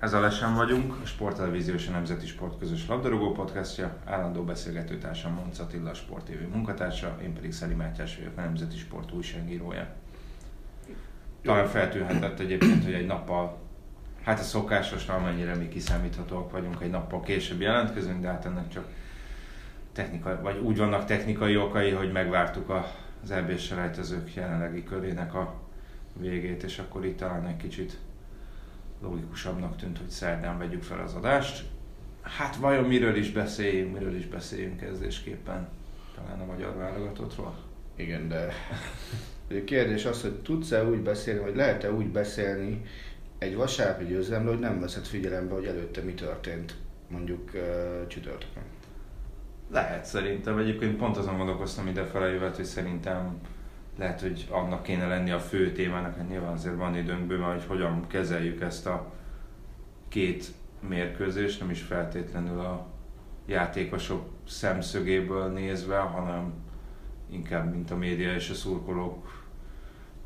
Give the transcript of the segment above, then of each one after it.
Ez a Lesen vagyunk, a Sporttelevízió és a Nemzeti Sport közös labdarúgó podcastja, állandó beszélgetőtársam Monc Attila, Sport TV munkatársa, én pedig Szeli Mátyás vagyok, a Nemzeti Sport újságírója. Talán feltűnhetett egyébként, hogy egy nappal, hát a szokásos, amennyire mi kiszámíthatóak vagyunk, egy nappal később jelentkezünk, de hát ennek csak technikai, vagy úgy vannak technikai okai, hogy megvártuk az EB selejtezők jelenlegi körének a végét, és akkor itt talán egy kicsit logikusabbnak tűnt, hogy szerdán vegyük fel az adást. Hát vajon miről is beszéljünk, miről is beszéljünk kezdésképpen? Talán a magyar válogatottról? Igen, de a kérdés az, hogy tudsz-e úgy beszélni, vagy lehet-e úgy beszélni egy vasárnapi győzelemről, hogy nem veszed figyelembe, hogy előtte mi történt mondjuk uh, csütörtökön. Lehet szerintem. Egyébként pont azon gondolkoztam idefele jövet, hogy szerintem lehet, hogy annak kéne lenni a fő témának, hát nyilván azért van időnk bőven, hogy hogyan kezeljük ezt a két mérkőzést, nem is feltétlenül a játékosok szemszögéből nézve, hanem inkább mint a média és a szurkolók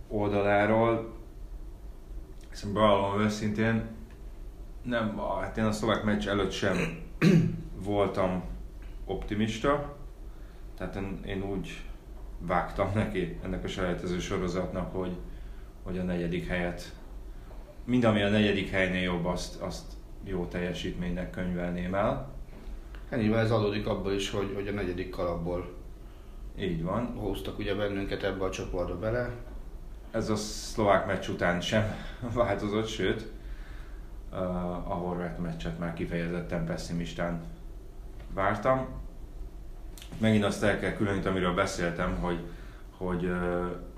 oldaláról. Szerintem bevallom őszintén, nem, hát én a szlovák meccs előtt sem voltam optimista, tehát én, én úgy vágtam neki ennek a selejtező sorozatnak, hogy, hogy a negyedik helyet, mind ami a negyedik helynél jobb, azt, azt jó teljesítménynek könyvelném el. Ennyiben ez adódik abból is, hogy, hogy a negyedik kalapból így van. Hoztak ugye bennünket ebbe a csoportba bele. Ez a szlovák meccs után sem változott, sőt, a horvát meccset már kifejezetten pessimistán vártam megint azt el kell különíteni, amiről beszéltem, hogy, hogy,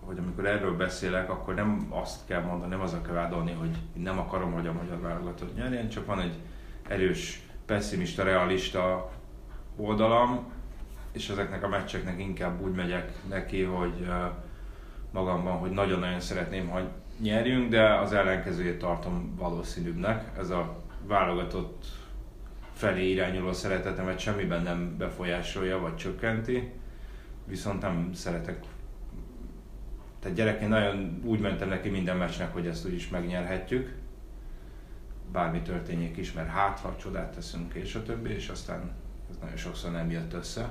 hogy amikor erről beszélek, akkor nem azt kell mondani, nem az a kell vádolni, hogy nem akarom, hogy a magyar válogatott nyerjen, csak van egy erős, pessimista, realista oldalam, és ezeknek a meccseknek inkább úgy megyek neki, hogy magamban, hogy nagyon-nagyon szeretném, hogy nyerjünk, de az ellenkezőjét tartom valószínűbbnek. Ez a válogatott felé irányuló szeretetemet semmiben nem befolyásolja vagy csökkenti, viszont nem szeretek tehát gyerekként nagyon úgy mentem neki minden meccsnek, hogy ezt úgyis megnyerhetjük. Bármi történjék is, mert hát, ha csodát teszünk, és a többi, és aztán ez nagyon sokszor nem jött össze.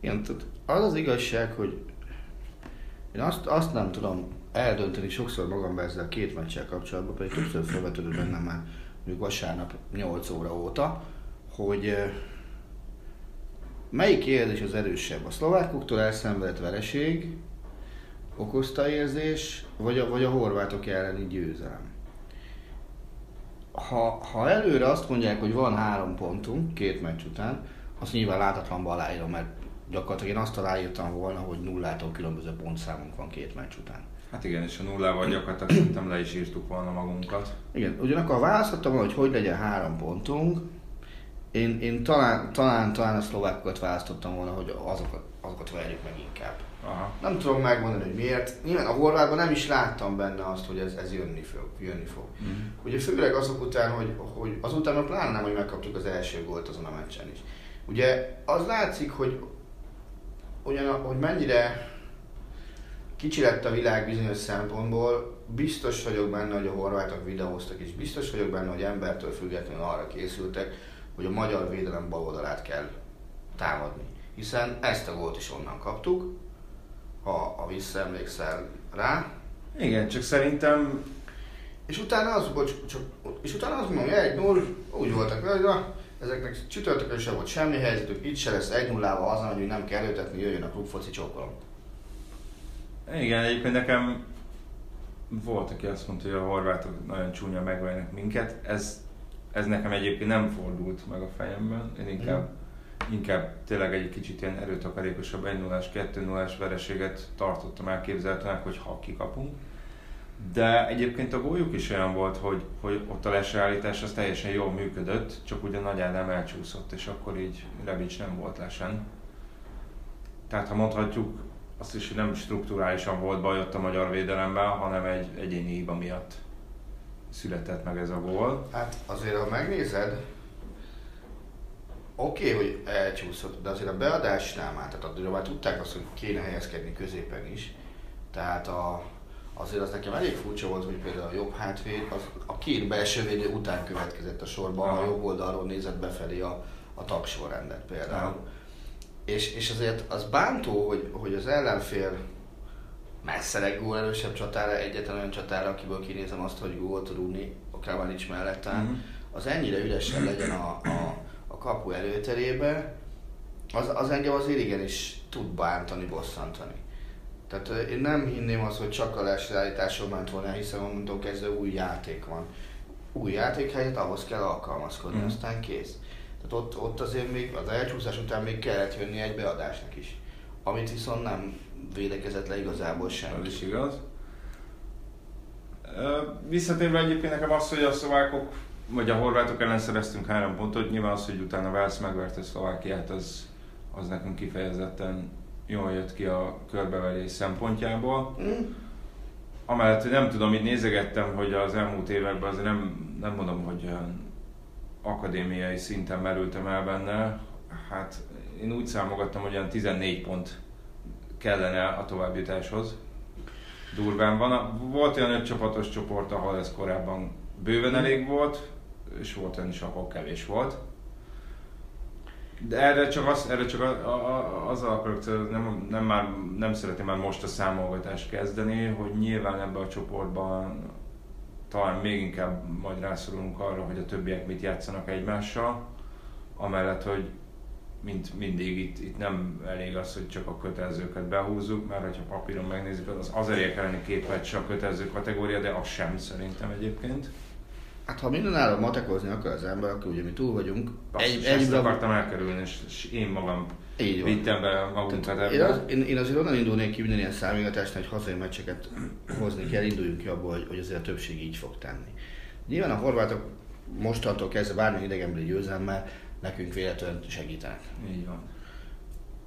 Igen, tehát az az igazság, hogy én azt, azt nem tudom eldönteni sokszor magam ezzel a két meccsel kapcsolatban, pedig többször felvetődött bennem már vasárnap 8 óra óta, hogy melyik érzés az erősebb? A szlovákoktól elszenvedett vereség okozta érzés, vagy a, vagy a horvátok elleni győzelem? Ha, ha előre azt mondják, hogy van három pontunk két meccs után, azt nyilván látatlanba aláírom, mert gyakorlatilag én azt aláírtam volna, hogy nullától különböző pontszámunk van két meccs után. Hát igen, és a nullával gyakorlatilag szerintem le is írtuk volna magunkat. Igen, ugyanakkor választottam hogy hogy legyen három pontunk, én, én talán, talán, talán a szlovákokat választottam volna, hogy azokat, azokat verjük meg inkább. Aha. Nem tudom megmondani, hogy miért. Nyilván a horvátban nem is láttam benne azt, hogy ez, ez jönni fog. Jönni fog. Mm. Ugye főleg azok után, hogy, hogy azután meg pláne nem, hogy megkaptuk az első gólt azon a meccsen is. Ugye az látszik, hogy, ugyan, hogy mennyire kicsi lett a világ bizonyos szempontból, biztos vagyok benne, hogy a horvátok videóztak, és biztos vagyok benne, hogy embertől függetlenül arra készültek, hogy a magyar védelem bal oldalát kell támadni. Hiszen ezt a gólt is onnan kaptuk, ha, ha visszaemlékszel rá. Igen, csak szerintem... És utána az, bocs, csak, és utána azt mondom, egy null, úgy voltak, hogy na, ezeknek csütörtökön sem volt semmi helyzetük, itt se lesz 1 0 azon, hogy nem kell előtetni, jöjjön a klubfoci csókolom. Igen, egyébként nekem volt, aki azt mondta, hogy a horvátok nagyon csúnya megvernek minket. Ez, ez nekem egyébként nem fordult meg a fejemben. Én inkább, mm. inkább tényleg egy kicsit ilyen erőtakarékosabb 1 0 2 0 vereséget tartottam elképzelhetőnek, hogy ha kikapunk. De egyébként a góljuk is olyan volt, hogy, hogy ott a lesállítás az teljesen jól működött, csak ugye Nagy Ádám elcsúszott, és akkor így Rebic nem volt lesen. Tehát ha mondhatjuk, azt is, hogy nem strukturálisan volt baj ott a magyar védelemben, hanem egy egyéni hiba miatt született meg ez a gól. Hát azért, ha megnézed, oké, okay, hogy elcsúszott, de azért a beadásnál már, tehát azért már tudták azt, hogy kéne helyezkedni középen is. Tehát a, azért az nekem elég furcsa volt, hogy például a jobb hátvéd, az a két belső védő után következett a sorban, Aha. a jobb oldalról nézett befelé a, a tagsorrendet például. Aha és, és azért az bántó, hogy, hogy az ellenfél messze gól erősebb csatára, egyetlen olyan csatára, akiből kinézem azt, hogy gólt tud rúgni, akár nincs mellettem, mm-hmm. az ennyire üresen legyen a, a, a kapu előterébe, az, az engem azért igenis tud bántani, bosszantani. Tehát én nem hinném azt, hogy csak a lesállításon ment volna, hiszen mondom kezdve új játék van. Új játék helyett ahhoz kell alkalmazkodni, mm. aztán kész. Tehát ott, ott azért még az elcsúszás után még kellett jönni egy beadásnak is. Amit viszont nem védekezett le igazából senki. Ez is igaz. Visszatérve egyébként nekem az, hogy a szlovákok, vagy a horvátok ellen szereztünk három pontot, nyilván az, hogy utána Velsz megverte Szlovákiát, az, az nekünk kifejezetten jól jött ki a körbeverés szempontjából. Mm. Amellett, hogy nem tudom, itt nézegettem, hogy az elmúlt években azért nem, nem mondom, hogy olyan akadémiai szinten merültem el benne, hát én úgy számogattam, hogy olyan 14 pont kellene a továbbjutáshoz. Durván van. Volt olyan öt csapatos csoport, ahol ez korábban bőven elég volt, és volt olyan is, ahol kevés volt. De erre csak az, erre csak az, az akarok, nem, nem, már, nem szeretném már most a számolgatást kezdeni, hogy nyilván ebben a csoportban talán még inkább majd rászorulunk arra, hogy a többiek mit játszanak egymással, amellett, hogy mint mindig itt, itt nem elég az, hogy csak a kötelezőket behúzzuk, mert ha papíron megnézzük, az az elég elleni két meccs a kötelező kategória, de az sem szerintem egyébként. Hát ha minden áron matekozni akar az ember, akkor ugye mi túl vagyunk. Egy, egy ezt akartam elkerülni, és, és én magam így van. vittem be magunkat ebbe. Én, az, én, én azért onnan indulnék ki minden ilyen számítatást, hogy hazai meccseket hozni kell, induljunk ki abból, hogy, hogy azért a többség így fog tenni. Nyilván a horvátok mostantól kezdve bármilyen idegenbeli győzelemmel nekünk véletlenül segítenek. Így van.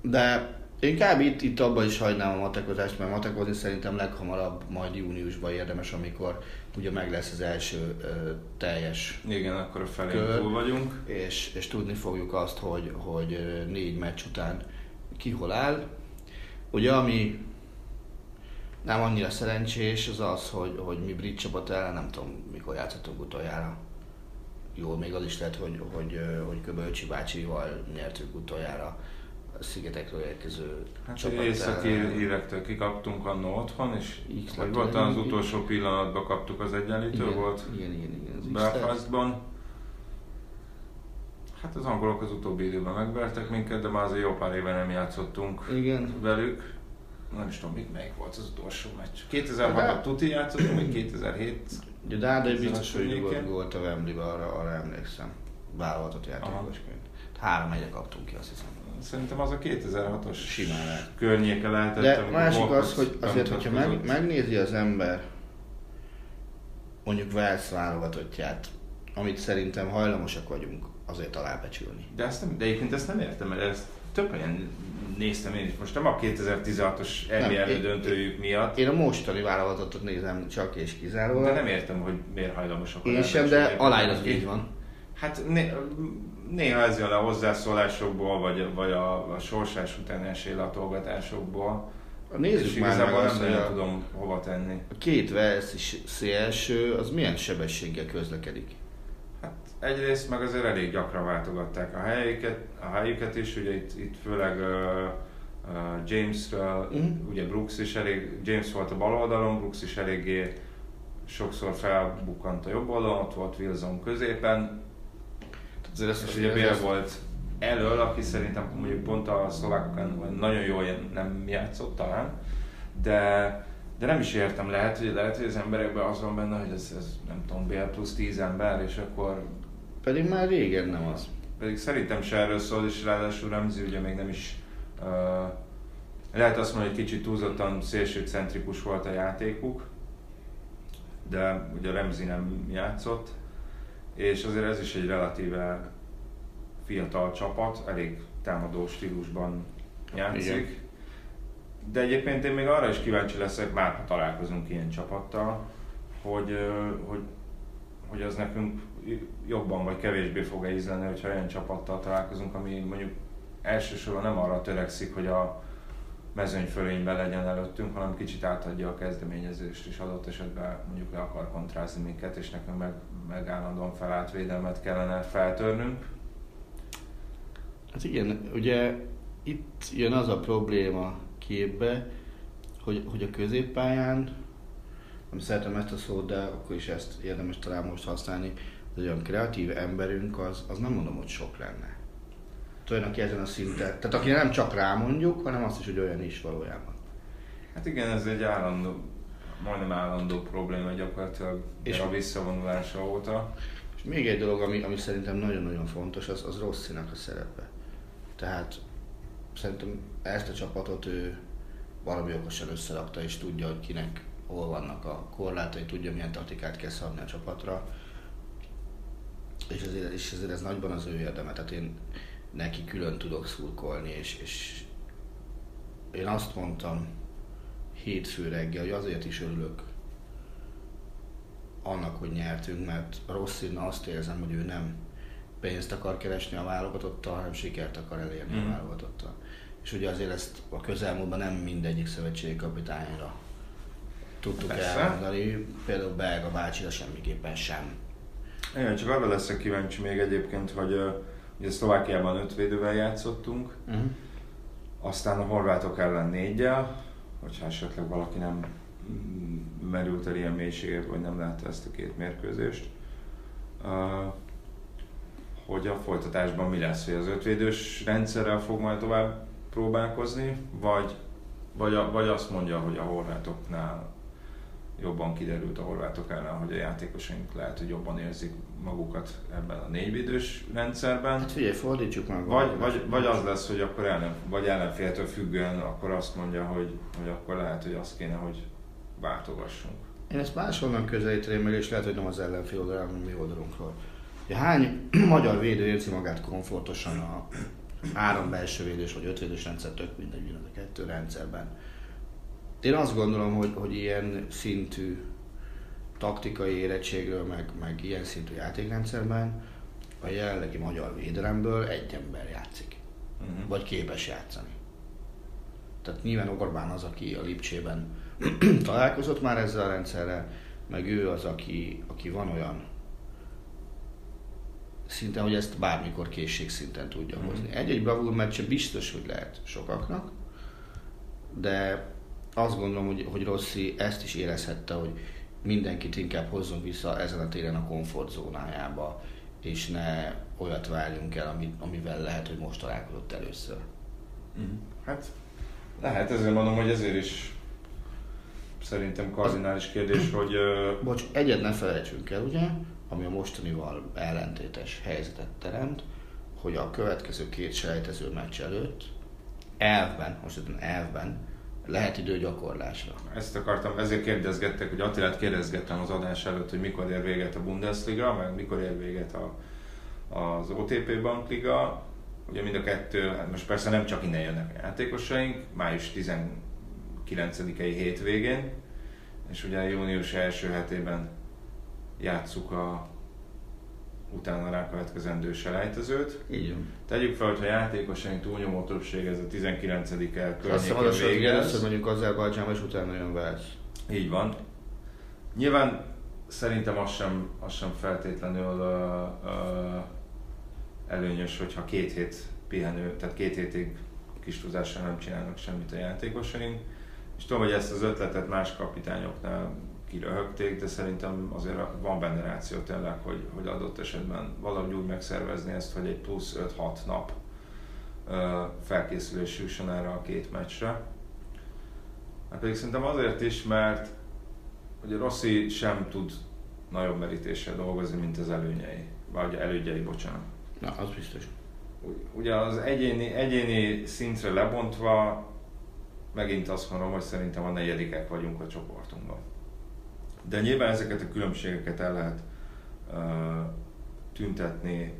De én kb. itt, itt abban is hagynám a matekozást, mert matekozni szerintem leghamarabb majd júniusban érdemes, amikor ugye meg lesz az első ö, teljes Igen, akkor a felé túl vagyunk. És, és tudni fogjuk azt, hogy, hogy négy meccs után ki hol áll. Ugye ami nem annyira szerencsés, az az, hogy, hogy mi brit csapat ellen, nem tudom mikor játszottunk utoljára. Jó, még az is lehet, hogy, hogy, hogy Köbölcsi bácsival nyertük utoljára szigetekről érkező hát csapat. északi érektől kikaptunk annó otthon, és X vagy volt az utolsó pillanatban kaptuk az egyenlítő, igen, volt igen, igen, igen, Belfastban. Hát az angolok az utóbbi időben megvertek minket, de már azért jó pár éve nem játszottunk igen. velük. Nem is tudom, mit melyik volt az utolsó meccs. 2006-ban tuti játszottunk, még 2007 Ugye Dárdai biztos, hogy volt, volt a Wembley-be, arra, arra emlékszem. Vállalatot játékosként. Három egyre kaptunk ki, azt hiszem. Szerintem az a 2006-os simán környéke lehetett. De másik az, hogy azért, hogyha meg, megnézi az ember mondjuk Wales válogatottját, amit szerintem hajlamosak vagyunk azért alábecsülni. De, ezt nem, de egyébként ezt nem értem, mert ezt több helyen néztem én is. Most nem a 2016-os EB elődöntőjük miatt. Én a mostani válogatottat nézem csak és kizárólag. De nem értem, hogy miért hajlamosak Én sem, de aláírás így van. Hát né, néha ez jön a hozzászólásokból, vagy, vagy a, a sorsás után esélylatolgatásokból. Nézzük és már meg azt, nem a, tudom hova tenni. A két is szélső, az milyen sebességgel közlekedik? Hát egyrészt meg azért elég gyakran váltogatták a helyüket, a helyüket is, ugye itt, itt főleg uh, uh, Jamesről, uh-huh. ugye Brooks is elég, James volt a bal oldalon, Brooks is eléggé sokszor felbukkant a jobb oldalon, ott volt Wilson középen, és ugye Bél volt elől, aki szerintem mondjuk pont a szlovákokon nagyon jól nem játszott talán, de, de nem is értem, lehet, hogy, lehet, hogy az emberekben az van benne, hogy ez, ez nem tudom, Bél plusz 10 ember, és akkor... Pedig már régen nem az. Pedig szerintem se erről szól, és ráadásul Remzi ugye még nem is uh, lehet azt mondani, hogy kicsit túlzottan szélsőcentrikus volt a játékuk, de ugye Remzi nem játszott, és azért ez is egy relatíve fiatal csapat, elég támadó stílusban játszik. Igen. De egyébként én még arra is kíváncsi leszek, már ha találkozunk ilyen csapattal, hogy, hogy, hogy az nekünk jobban vagy kevésbé fog-e ízleni, hogyha olyan csapattal találkozunk, ami mondjuk elsősorban nem arra törekszik, hogy a mezőnyfölényben legyen előttünk, hanem kicsit átadja a kezdeményezést, és adott esetben mondjuk le akar kontrázni minket, és nekünk meg, meg állandóan felállt védelmet kellene feltörnünk. Hát igen, ugye itt jön az a probléma képbe, hogy, hogy a középpályán, nem szeretem ezt a szót, de akkor is ezt érdemes talán most használni, hogy olyan kreatív emberünk az, az nem mondom, hogy sok lenne aki ezen a szinten. Tehát aki nem csak rámondjuk, hanem azt is, hogy olyan is valójában. Hát igen, ez egy állandó, majdnem állandó probléma gyakorlatilag és a visszavonulása óta. És még egy dolog, ami, ami szerintem nagyon-nagyon fontos, az, az Rosszinak a szerepe. Tehát szerintem ezt a csapatot ő valami okosan összerakta, és tudja, hogy kinek hol vannak a korlátai, tudja milyen taktikát kell szabni a csapatra. És ezért, és ezért ez nagyban az ő érdeme. Tehát én, neki külön tudok szurkolni, és, és én azt mondtam hétfő reggel, hogy azért is örülök annak, hogy nyertünk, mert rossz azt érzem, hogy ő nem pénzt akar keresni a válogatottal, hanem sikert akar elérni mm. a válogatottal. És ugye azért ezt a közelmúltban nem mindegyik szövetségi kapitányra tudtuk Persze. elmondani, például Belga bácsira semmiképpen sem. Igen, csak arra leszek kíváncsi még egyébként, hogy Ugye Szlovákiában öt védővel játszottunk, uh-huh. aztán a horvátok ellen négyel, hogyha esetleg valaki nem merült el ilyen mélységet, vagy nem látta ezt a két mérkőzést. Uh, hogy a folytatásban mi lesz, hogy az ötvédős rendszerrel fog majd tovább próbálkozni, vagy, vagy, a, vagy azt mondja, hogy a horvátoknál jobban kiderült a horvátok ellen, hogy a játékosaink lehet, hogy jobban érzik magukat ebben a négyvédős rendszerben. Hát figyelj, fordítsuk meg. Vagy, vagy, vagy az lesz, hogy akkor ellen, vagy ellenféltől függően akkor azt mondja, hogy, hogy akkor lehet, hogy azt kéne, hogy váltogassunk. Én ezt máshonnan közelíteném meg, és lehet, hogy nem az ellenfél oldalán, hanem mi oldalunkról. Ja, hány magyar védő érzi magát komfortosan a három belső védős vagy ötvédős rendszer, tök mindegy, a kettő rendszerben én azt gondolom, hogy, hogy ilyen szintű taktikai érettségről, meg, meg ilyen szintű játékrendszerben a jelenlegi magyar védelemből egy ember játszik. Uh-huh. Vagy képes játszani. Tehát nyilván Orbán az, aki a Lipcsében találkozott már ezzel a rendszerrel, meg ő az, aki, aki van olyan szinten, hogy ezt bármikor készségszinten tudja uh-huh. hozni. Egy-egy bravúr meccse biztos, hogy lehet sokaknak, de azt gondolom, hogy, hogy Rossi ezt is érezhette, hogy mindenkit inkább hozzon vissza ezen a téren a komfortzónájába, és ne olyat várjunk el, amivel lehet, hogy most találkozott először. Uh-huh. Hát lehet, ezért mondom, hogy ezért is szerintem kardinális kérdés, hogy... Uh... Bocs, egyet ne felejtsünk el, ugye, ami a mostanival ellentétes helyzetet teremt, hogy a következő két selejtező meccs előtt elvben, most elvben lehet idő gyakorlásra. Ezt akartam, ezért kérdezgettek, hogy Attilát kérdezgettem az adás előtt, hogy mikor ér véget a Bundesliga, meg mikor ér véget a, az OTP Bankliga. Ugye mind a kettő, hát most persze nem csak innen jönnek a játékosaink, május 19-i hétvégén, és ugye június első hetében játsszuk a utána rákövetkezendő selejtezőt. Így van. Tegyük fel, hogyha játékosaink túlnyomó többség ez a 19 el környékén végez. Először mondjuk Azerbajdzsán, és utána jön Velsz. Így van. Nyilván szerintem az sem, az sem feltétlenül uh, uh, előnyös, hogyha két hét pihenő, tehát két hétig kis tudással nem csinálnak semmit a játékosaink. És tudom, hogy ezt az ötletet más kapitányoknál kiröhögték, de szerintem azért van benne ráció tényleg, hogy, hogy adott esetben valahogy úgy megszervezni ezt, hogy egy plusz 5-6 nap felkészülés jusson erre a két meccsre. Hát pedig szerintem azért is, mert ugye Rossi sem tud nagyobb merítéssel dolgozni, mint az előnyei, vagy elődjei, bocsánat. Na, az biztos. Ugye az egyéni, egyéni szintre lebontva megint azt mondom, hogy szerintem a negyedikek vagyunk a csoportunkban. De nyilván ezeket a különbségeket el lehet uh, tüntetni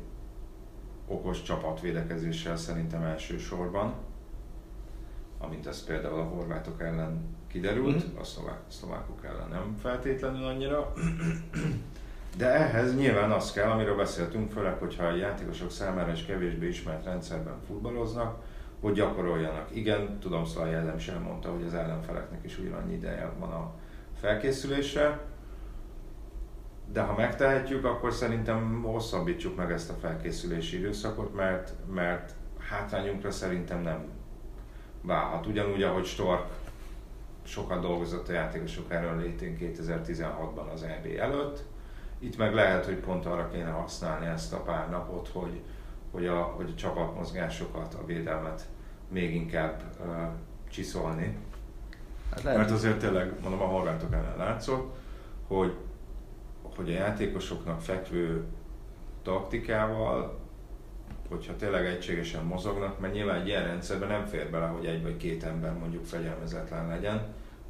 okos csapatvédekezéssel szerintem elsősorban, amint ez például a horvátok ellen kiderült, mm. a szlovák, szlovákok ellen nem feltétlenül annyira. De ehhez nyilván az kell, amiről beszéltünk, főleg, hogyha a játékosok számára is kevésbé ismert rendszerben futballoznak, hogy gyakoroljanak. Igen, tudom, Szalai Ellen sem mondta, hogy az ellenfeleknek is ugyanannyi ideje van a felkészülésre, de ha megtehetjük, akkor szerintem hosszabbítsuk meg ezt a felkészülési időszakot, mert, mert hátrányunkra szerintem nem válhat. Ugyanúgy, ahogy Stork sokat dolgozott a játékosok erről létén 2016-ban az EB előtt, itt meg lehet, hogy pont arra kéne használni ezt a pár napot, hogy, hogy, a, hogy a csapatmozgásokat, a védelmet még inkább uh, csiszolni. Hát lehet. Mert azért tényleg, mondom, a horvátok ellen látszott, hogy, hogy a játékosoknak fekvő taktikával, hogyha tényleg egységesen mozognak, mert nyilván egy ilyen rendszerben nem fér bele, hogy egy vagy két ember mondjuk fegyelmezetlen legyen,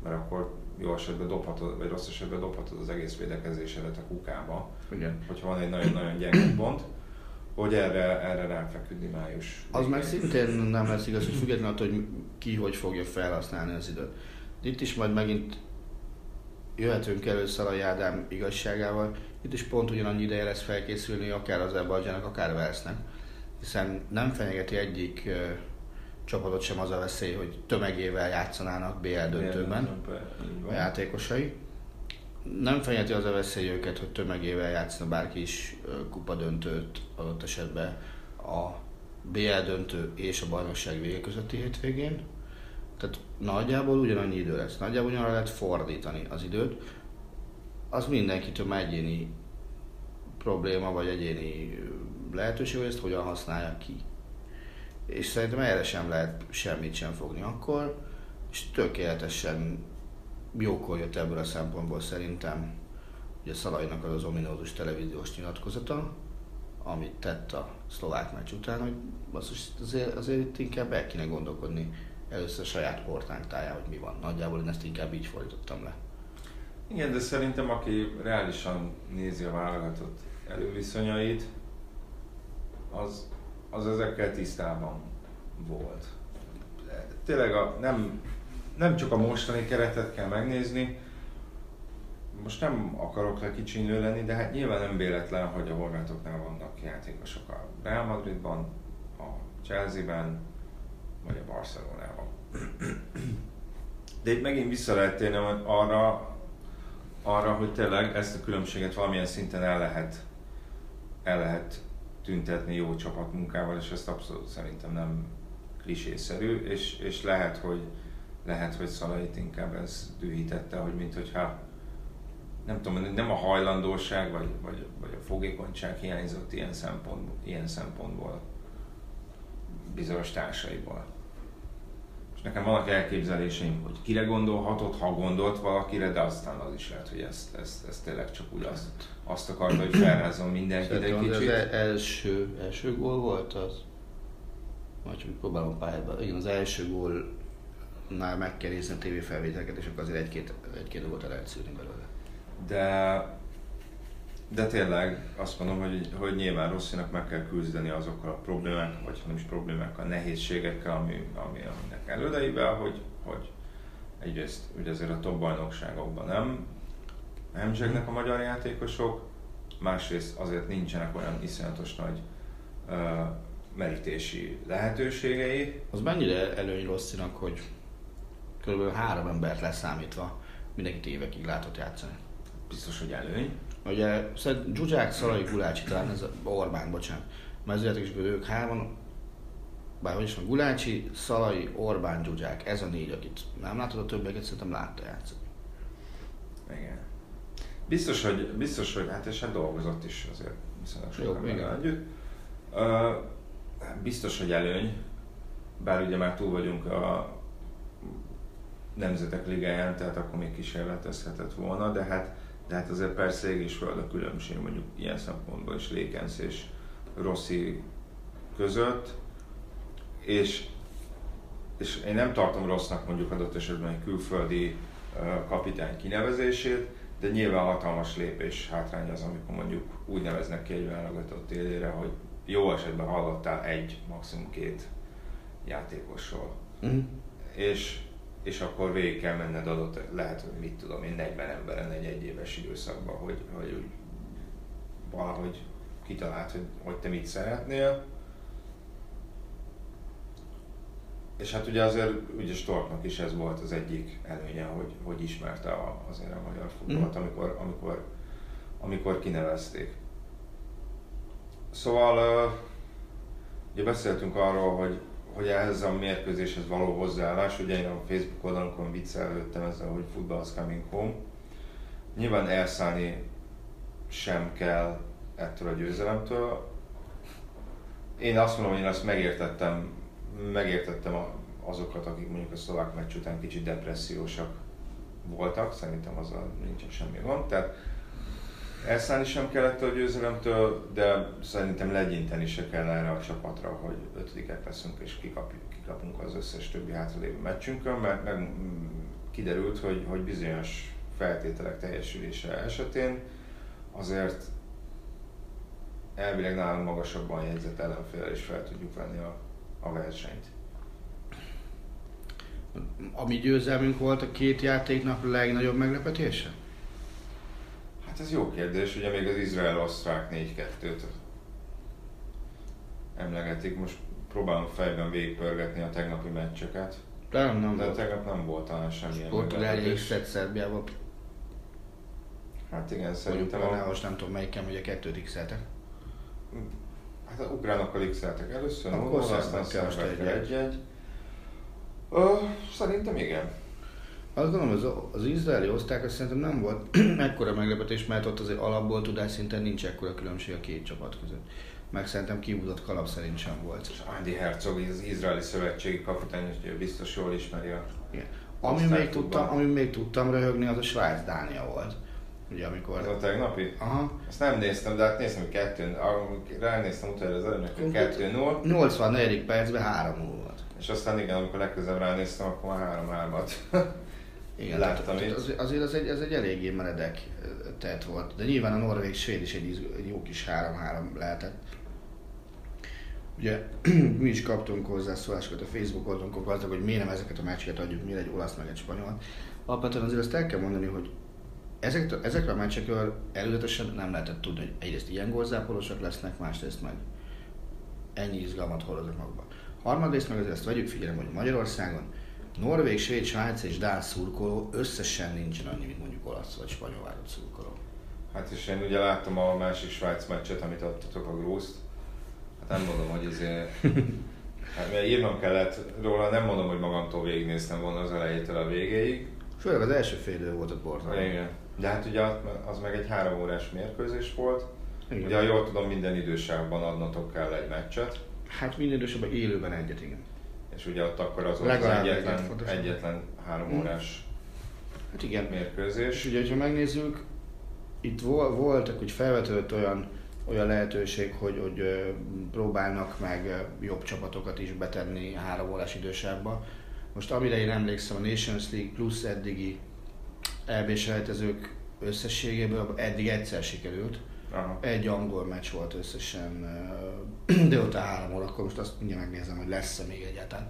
mert akkor jó esetben dobhatod, vagy rossz esetben dobhatod az egész védekezésedet a kukába. Igen. Hogyha van egy nagyon-nagyon gyenge pont hogy erre, erre ráfeküdni május. Az meg szintén nem lesz igaz, hogy függetlenül attól, hogy ki hogy fogja felhasználni az időt. Itt is majd megint jöhetünk először a Jádám igazságával, itt is pont ugyanannyi ideje lesz felkészülni akár az Erbajdzsának, akár Velsznek, hiszen nem fenyegeti egyik csapatot sem az a veszély, hogy tömegével játszanának BL döntőben a játékosai. Nem fenyegeti az a veszély őket, hogy tömegével játszna bárki is kupa döntőt adott esetben a BL döntő és a bajnokság vége közötti hétvégén. Tehát nagyjából ugyanannyi idő lesz. Nagyjából ugyanarra lehet fordítani az időt. Az mindenkitől egyéni probléma, vagy egyéni lehetőség, hogy ezt hogyan használja ki. És szerintem erre sem lehet semmit sem fogni akkor, és tökéletesen jókor jött ebből a szempontból szerintem ugye Szalainak az az ominózus televíziós nyilatkozata, amit tett a szlovák meccs után, hogy azért, azért itt inkább el kéne gondolkodni először saját portánk táján, hogy mi van. Nagyjából én ezt inkább így fordítottam le. Igen, de szerintem aki reálisan nézi a válogatott előviszonyait, az, az ezekkel tisztában volt. Tényleg a, nem nem csak a mostani keretet kell megnézni, most nem akarok le kicsinyő lenni, de hát nyilván nem véletlen, hogy a horvátoknál vannak játékosok a Real Madridban, a Chelsea-ben, vagy a Barcelonában. De itt megint vissza lehet térni arra, arra, hogy tényleg ezt a különbséget valamilyen szinten el lehet, el lehet tüntetni jó csapatmunkával, és ezt abszolút szerintem nem klisészerű, és, és lehet, hogy lehet, hogy Szalait inkább ez dühítette, hogy mint hogyha nem tudom, nem a hajlandóság vagy, vagy, vagy a fogékonyság hiányzott ilyen, szempont, ilyen szempontból bizonyos társaiból. És nekem vannak elképzeléseim, hogy kire gondolhatott, ha gondolt valakire, de aztán az is lehet, hogy ezt, ezt, ezt tényleg csak úgy azt, azt akarta, hogy felrázom mindenkit egy kicsit. Az e- első, első gól volt az? Majd csak próbálom pályába. Igen, az első gól nál meg kell nézni a tévéfelvételeket, és akkor azért egy-két, egy-két dolgot el lehet szűrni belőle. De, de tényleg azt mondom, hogy, hogy nyilván Rosszinak meg kell küzdeni azokkal a problémákkal, vagy nem is problémákkal, nehézségekkel, ami, ami, aminek elődeivel, hogy, hogy egyrészt ugye azért a top bajnokságokban nem, nem zsegnek a magyar játékosok, másrészt azért nincsenek olyan iszonyatos nagy uh, merítési lehetőségei. Az mennyire előny Rosszinak, hogy kb. három embert leszámítva mindenkit évekig látott játszani. Biztos, hogy előny. Ugye szerintem Zsuzsák, Szalai, Gulácsi, talán ez Orbán, bocsánat. is ők hárman, bár hogy is van, Gulácsi, Szalai, Orbán, Zsuzsák, ez a négy, akit nem látod, a többieket szerintem látta játszani. Igen. Biztos, hogy, biztos, hogy hát és hát dolgozott is azért viszonylag sokan együtt. Uh, biztos, hogy előny, bár ugye már túl vagyunk a nemzetek ligáján, tehát akkor még kísérletezhetett volna, de hát, de hát azért persze ég is föld a különbség mondjuk ilyen szempontból is Lékensz és Rossi között, és, és én nem tartom rossznak mondjuk adott esetben egy külföldi kapitány kinevezését, de nyilván hatalmas lépés hátrány az, amikor mondjuk úgy neveznek ki egy válogatott élére, hogy jó esetben hallottál egy, maximum két játékosról. Mm. És, és akkor végig kell menned adott, lehet, hogy mit tudom én, 40 emberen egy egyéves időszakban, hogy, hogy úgy valahogy kitalált, hogy, hogy te mit szeretnél. És hát ugye azért ugye Storknak is ez volt az egyik előnye, hogy, hogy ismerte a, azért a magyar futballt, mm. amikor, amikor, amikor kinevezték. Szóval ugye beszéltünk arról, hogy, hogy ehhez a mérkőzéshez való hozzáállás, ugye én a Facebook oldalunkon viccelődtem ezzel, hogy football's coming home. Nyilván elszállni sem kell ettől a győzelemtől. Én azt mondom, hogy én azt megértettem, megértettem azokat, akik mondjuk a szlovák meccs után kicsit depressziósak voltak, szerintem azzal nincsen semmi gond. Tehát elszállni sem kellett a győzelemtől, de szerintem legyinteni se kell erre a csapatra, hogy ötödikek leszünk és kikapjuk, kikapunk az összes többi hátralévő meccsünkön, mert meg kiderült, hogy, hogy bizonyos feltételek teljesülése esetén azért elvileg nálunk magasabban jegyzett ellenfél is fel tudjuk venni a, a versenyt. A mi győzelmünk volt a két játéknap legnagyobb meglepetése? Hát ez jó kérdés, ugye még az Izrael-Osztrák 4-2-t emlegetik. Most próbálom fejben végigpörgetni a tegnapi meccseket. De nem, nem De volt. tegnap nem volt talán semmilyen Portugália is tett Szerbiával. Hát igen, szerintem... A... Most nem tudom melyiken, hogy a kettőt x Hát a ukránokkal x először, Akkor aztán szerbekkel egy-egy. Szerintem igen. Azt gondolom, az, az izraeli oszták azt szerintem nem volt ekkora meglepetés, mert ott azért alapból tudás szinten nincs ekkora különbség a két csapat között. Meg szerintem kihúzott kalap szerint sem volt. És Andy Herzog, az izraeli szövetségi kapitány, hogy biztos jól ismeri a Igen. Ami még, tudtam, ami még tudtam röhögni, az a Svájc-Dánia volt. Ugye amikor... Ez a tegnapi? Aha. Azt nem néztem, de hát néztem, hogy kettőn, ránéztem utána az előnyök, hogy kettő 0 84. percben 3 0 volt. És aztán igen, amikor legközelebb ránéztem, akkor már 3 3 Igen, láttam tehát, az, azért az egy, ez egy eléggé meredek tett volt. De nyilván a norvég svéd is egy, egy jó kis 3-3 lehetett. Ugye mi is kaptunk hozzászólásokat a Facebook oldalunkon gazdag, hogy miért nem ezeket a meccseket adjuk, miért egy olasz meg egy spanyol. Alapvetően azért azt el kell mondani, hogy ezekről, ezekről a meccsekről előzetesen nem lehetett tudni, hogy egyrészt ilyen gólzápolósak lesznek, másrészt meg ennyi izgalmat hordoznak magukba. Harmadrészt meg azért ezt vegyük figyelembe, hogy Magyarországon Norvég, Svéd, Svájc és Dán szurkoló összesen nincsen annyi, mint mondjuk olasz vagy spanyol válogatott szurkoló. Hát és én ugye láttam a másik Svájc meccset, amit adtatok a Grúzt. Hát nem mondom, hogy azért... Hát mert írnom kellett róla, nem mondom, hogy magamtól végignéztem volna az elejétől a végéig. Főleg az első fél idő volt a portál. Igen. De hát ugye az meg egy három órás mérkőzés volt. Igen. Ugye, ha jól tudom, minden idősávban adnotok kell egy meccset. Hát minden idősávban élőben egyet, igen és ugye ott akkor az volt az egyetlen, egyetlen három hmm. órás hát igen. mérkőzés. És ugye, ha megnézzük, itt voltak, hogy felvetődött olyan, olyan lehetőség, hogy, hogy próbálnak meg jobb csapatokat is betenni három órás idősávba. Most amire én emlékszem, a Nations League plusz eddigi EB selejtezők összességéből eddig egyszer sikerült. Aha. Egy angol meccs volt összesen délután három órakor, most azt mindjárt megnézem, hogy lesz-e még egyáltalán.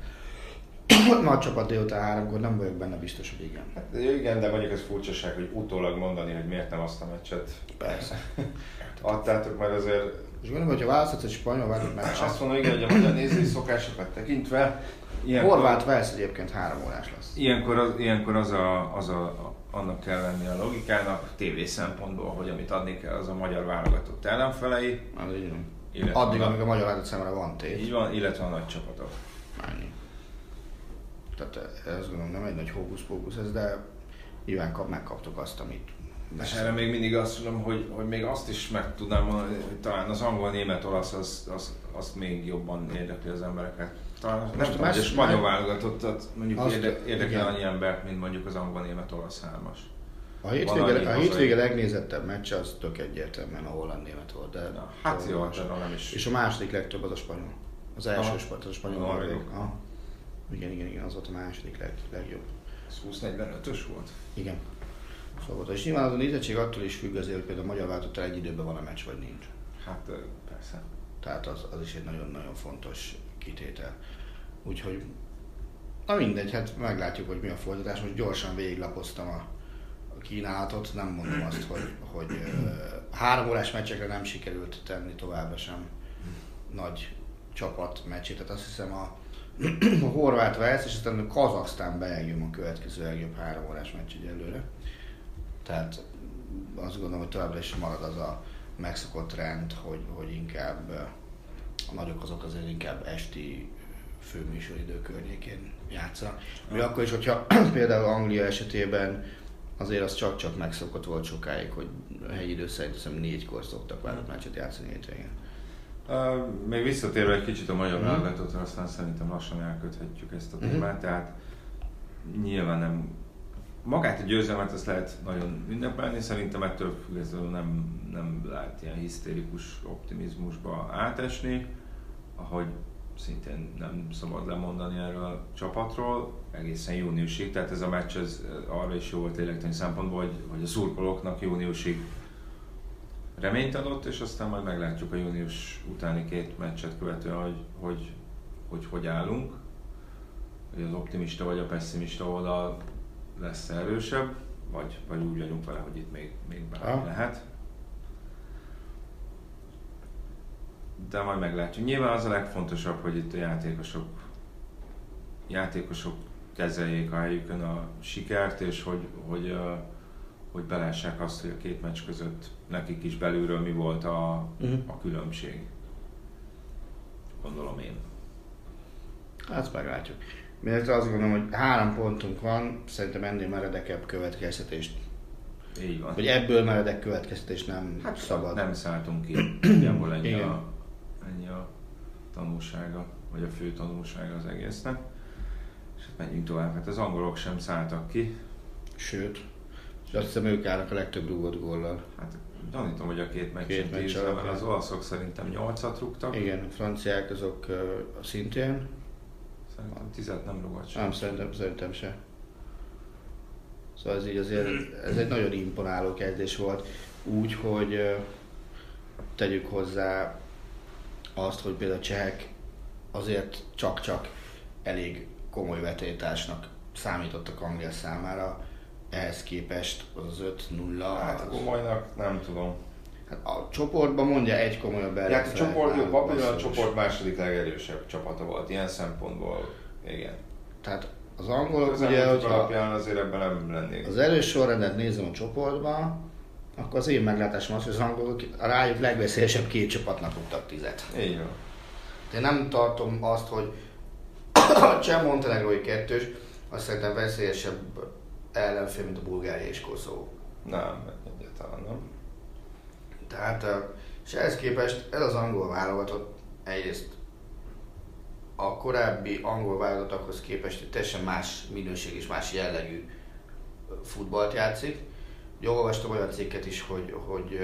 Nagy csapat délután háromkor, nem vagyok benne biztos, hogy igen. Hát, igen, de mondjuk ez furcsaság, hogy utólag mondani, hogy miért nem azt a meccset. Persze. Adtátok meg azért... És gondolom, hogyha választhatsz egy spanyol válogatott meccset. Azt mondom, igen, hogy a magyar nézői szokásokat tekintve... Ilyenkor, Horvát Velsz egyébként három órás lesz. Ilyenkor az, ilyenkor az, a, az a, annak kell lenni a logikának, TV szempontból, hogy amit adni kell, az a magyar válogatott ellenfelei. Az így Addig, a, amíg a magyar válogatott számára van tét. Így van, illetve a nagy csapatok. Ennyi. Tehát ez gondolom nem egy nagy hókusz-pókusz ez, de nyilván kap, megkaptuk azt, amit és erre még mindig azt mondom, hogy, hogy még azt is meg tudnám mondani, hogy talán az angol, német, olasz az, az, az még jobban érdekli az embereket. Most nem tudom, más, hogy a spanyol válogatottat mondjuk azt, érde, érdekel annyi embert, mint mondjuk az angol, német, olasz hármas. A hétvége, a hétvége legnézettebb meccs az tök egyértelműen a holland-német volt. De Na, hát jó, hát nem is. És a második legtöbb az a spanyol. Az első sport, az a spanyol. A igen, igen, igen, az volt a második leg, legjobb. Ez 20-45-ös volt? Igen. Szóval, és nyilván az a nézettség attól is függ azért, hogy például a magyar váltottal egy időben van a meccs, vagy nincs. Hát persze. Tehát az, az is egy nagyon-nagyon fontos kitétel. Úgyhogy, na mindegy, hát meglátjuk, hogy mi a folytatás. Most gyorsan végiglapoztam a, a kínálatot, nem mondom azt, hogy, hogy uh, három órás meccsekre nem sikerült tenni továbbra sem nagy csapat meccsét. Tehát azt hiszem a, a horvát Velsz, és aztán a Kazaksztán Belgium a következő legjobb három órás meccs egyelőre. Tehát azt gondolom, hogy továbbra is marad az a megszokott rend, hogy, hogy inkább a nagyok azok azért inkább esti főműsoridő környékén játszanak. Mi akkor is, hogyha például Anglia esetében azért az csak-csak megszokott volt sokáig, hogy helyi idő szerint hiszem négykor szoktak várat meccset játszani hétvégén. Uh, még visszatérve egy kicsit a magyar mm. aztán szerintem lassan elköthetjük ezt a mhm. témát, mm. tehát nyilván nem magát a győzelmet azt lehet nagyon ünnepelni, szerintem ettől függetlenül nem, nem lehet ilyen hisztérikus optimizmusba átesni, ahogy szintén nem szabad lemondani erről a csapatról, egészen júniusig, tehát ez a meccs ez arra is jó volt lélektani szempontból, hogy, hogy a szurkolóknak júniusig reményt adott, és aztán majd meglátjuk a június utáni két meccset követően, hogy hogy, hogy, hogy állunk, hogy az optimista vagy a pessimista oldal lesz erősebb, vagy, vagy úgy vagyunk vele, hogy itt még, még bármi lehet. De majd meglátjuk. Nyilván az a legfontosabb, hogy itt a játékosok, játékosok kezeljék a helyükön a sikert, és hogy, hogy, hogy belássák azt, hogy a két meccs között nekik is belülről mi volt a, uh-huh. a különbség. Gondolom én. Ezt meglátjuk. Mert azt gondolom, hogy három pontunk van, szerintem ennél meredekebb következtetést. Így van. Hogy ebből meredek következtetést nem hát, szabad. Nem szálltunk ki. Nagyjából ennyi, ennyi a tanulsága, vagy a fő tanulsága az egésznek. És hát menjünk tovább. Hát az angolok sem szálltak ki. Sőt, és azt hiszem ők állnak a legtöbb rúgott góllal. Hát gyanítom, hogy a két meccsen meccs mert az olaszok szerintem nyolcat rúgtak. Igen, a franciák azok uh, szintén. Szerintem tizet nem rúgott sem. Nem, szerintem, szerintem se. Szóval ez így azért, ez egy nagyon imponáló kezdés volt. Úgy, hogy tegyük hozzá azt, hogy például a csehek azért csak-csak elég komoly vetétásnak számítottak Anglia számára, ehhez képest az 5-0... Hát komolynak nem tudom. Hát a csoportban mondja egy komolyabb elég. Hát a csoport, jó, papíron a csoport második legerősebb csapata volt, ilyen szempontból, igen. Tehát az angolok az ugye, hogyha alapján azért ebben nem lennék. Az erős sorrendet nézem a csoportban, akkor az én meglátásom az, hogy az angolok a rájuk legveszélyesebb két csapatnak tudtak tizet. Így van. De nem tartom azt, hogy a Cseh Montenegrói kettős, azt szerintem veszélyesebb ellenfél, mint a Bulgária és Koszovó. Nem, egyáltalán nem. Tehát, és ehhez képest ez az angol válogatott egyrészt a korábbi angol válogatokhoz képest egy teljesen más minőség és más jellegű futballt játszik. Jó, olvastam olyan cikket is, hogy, hogy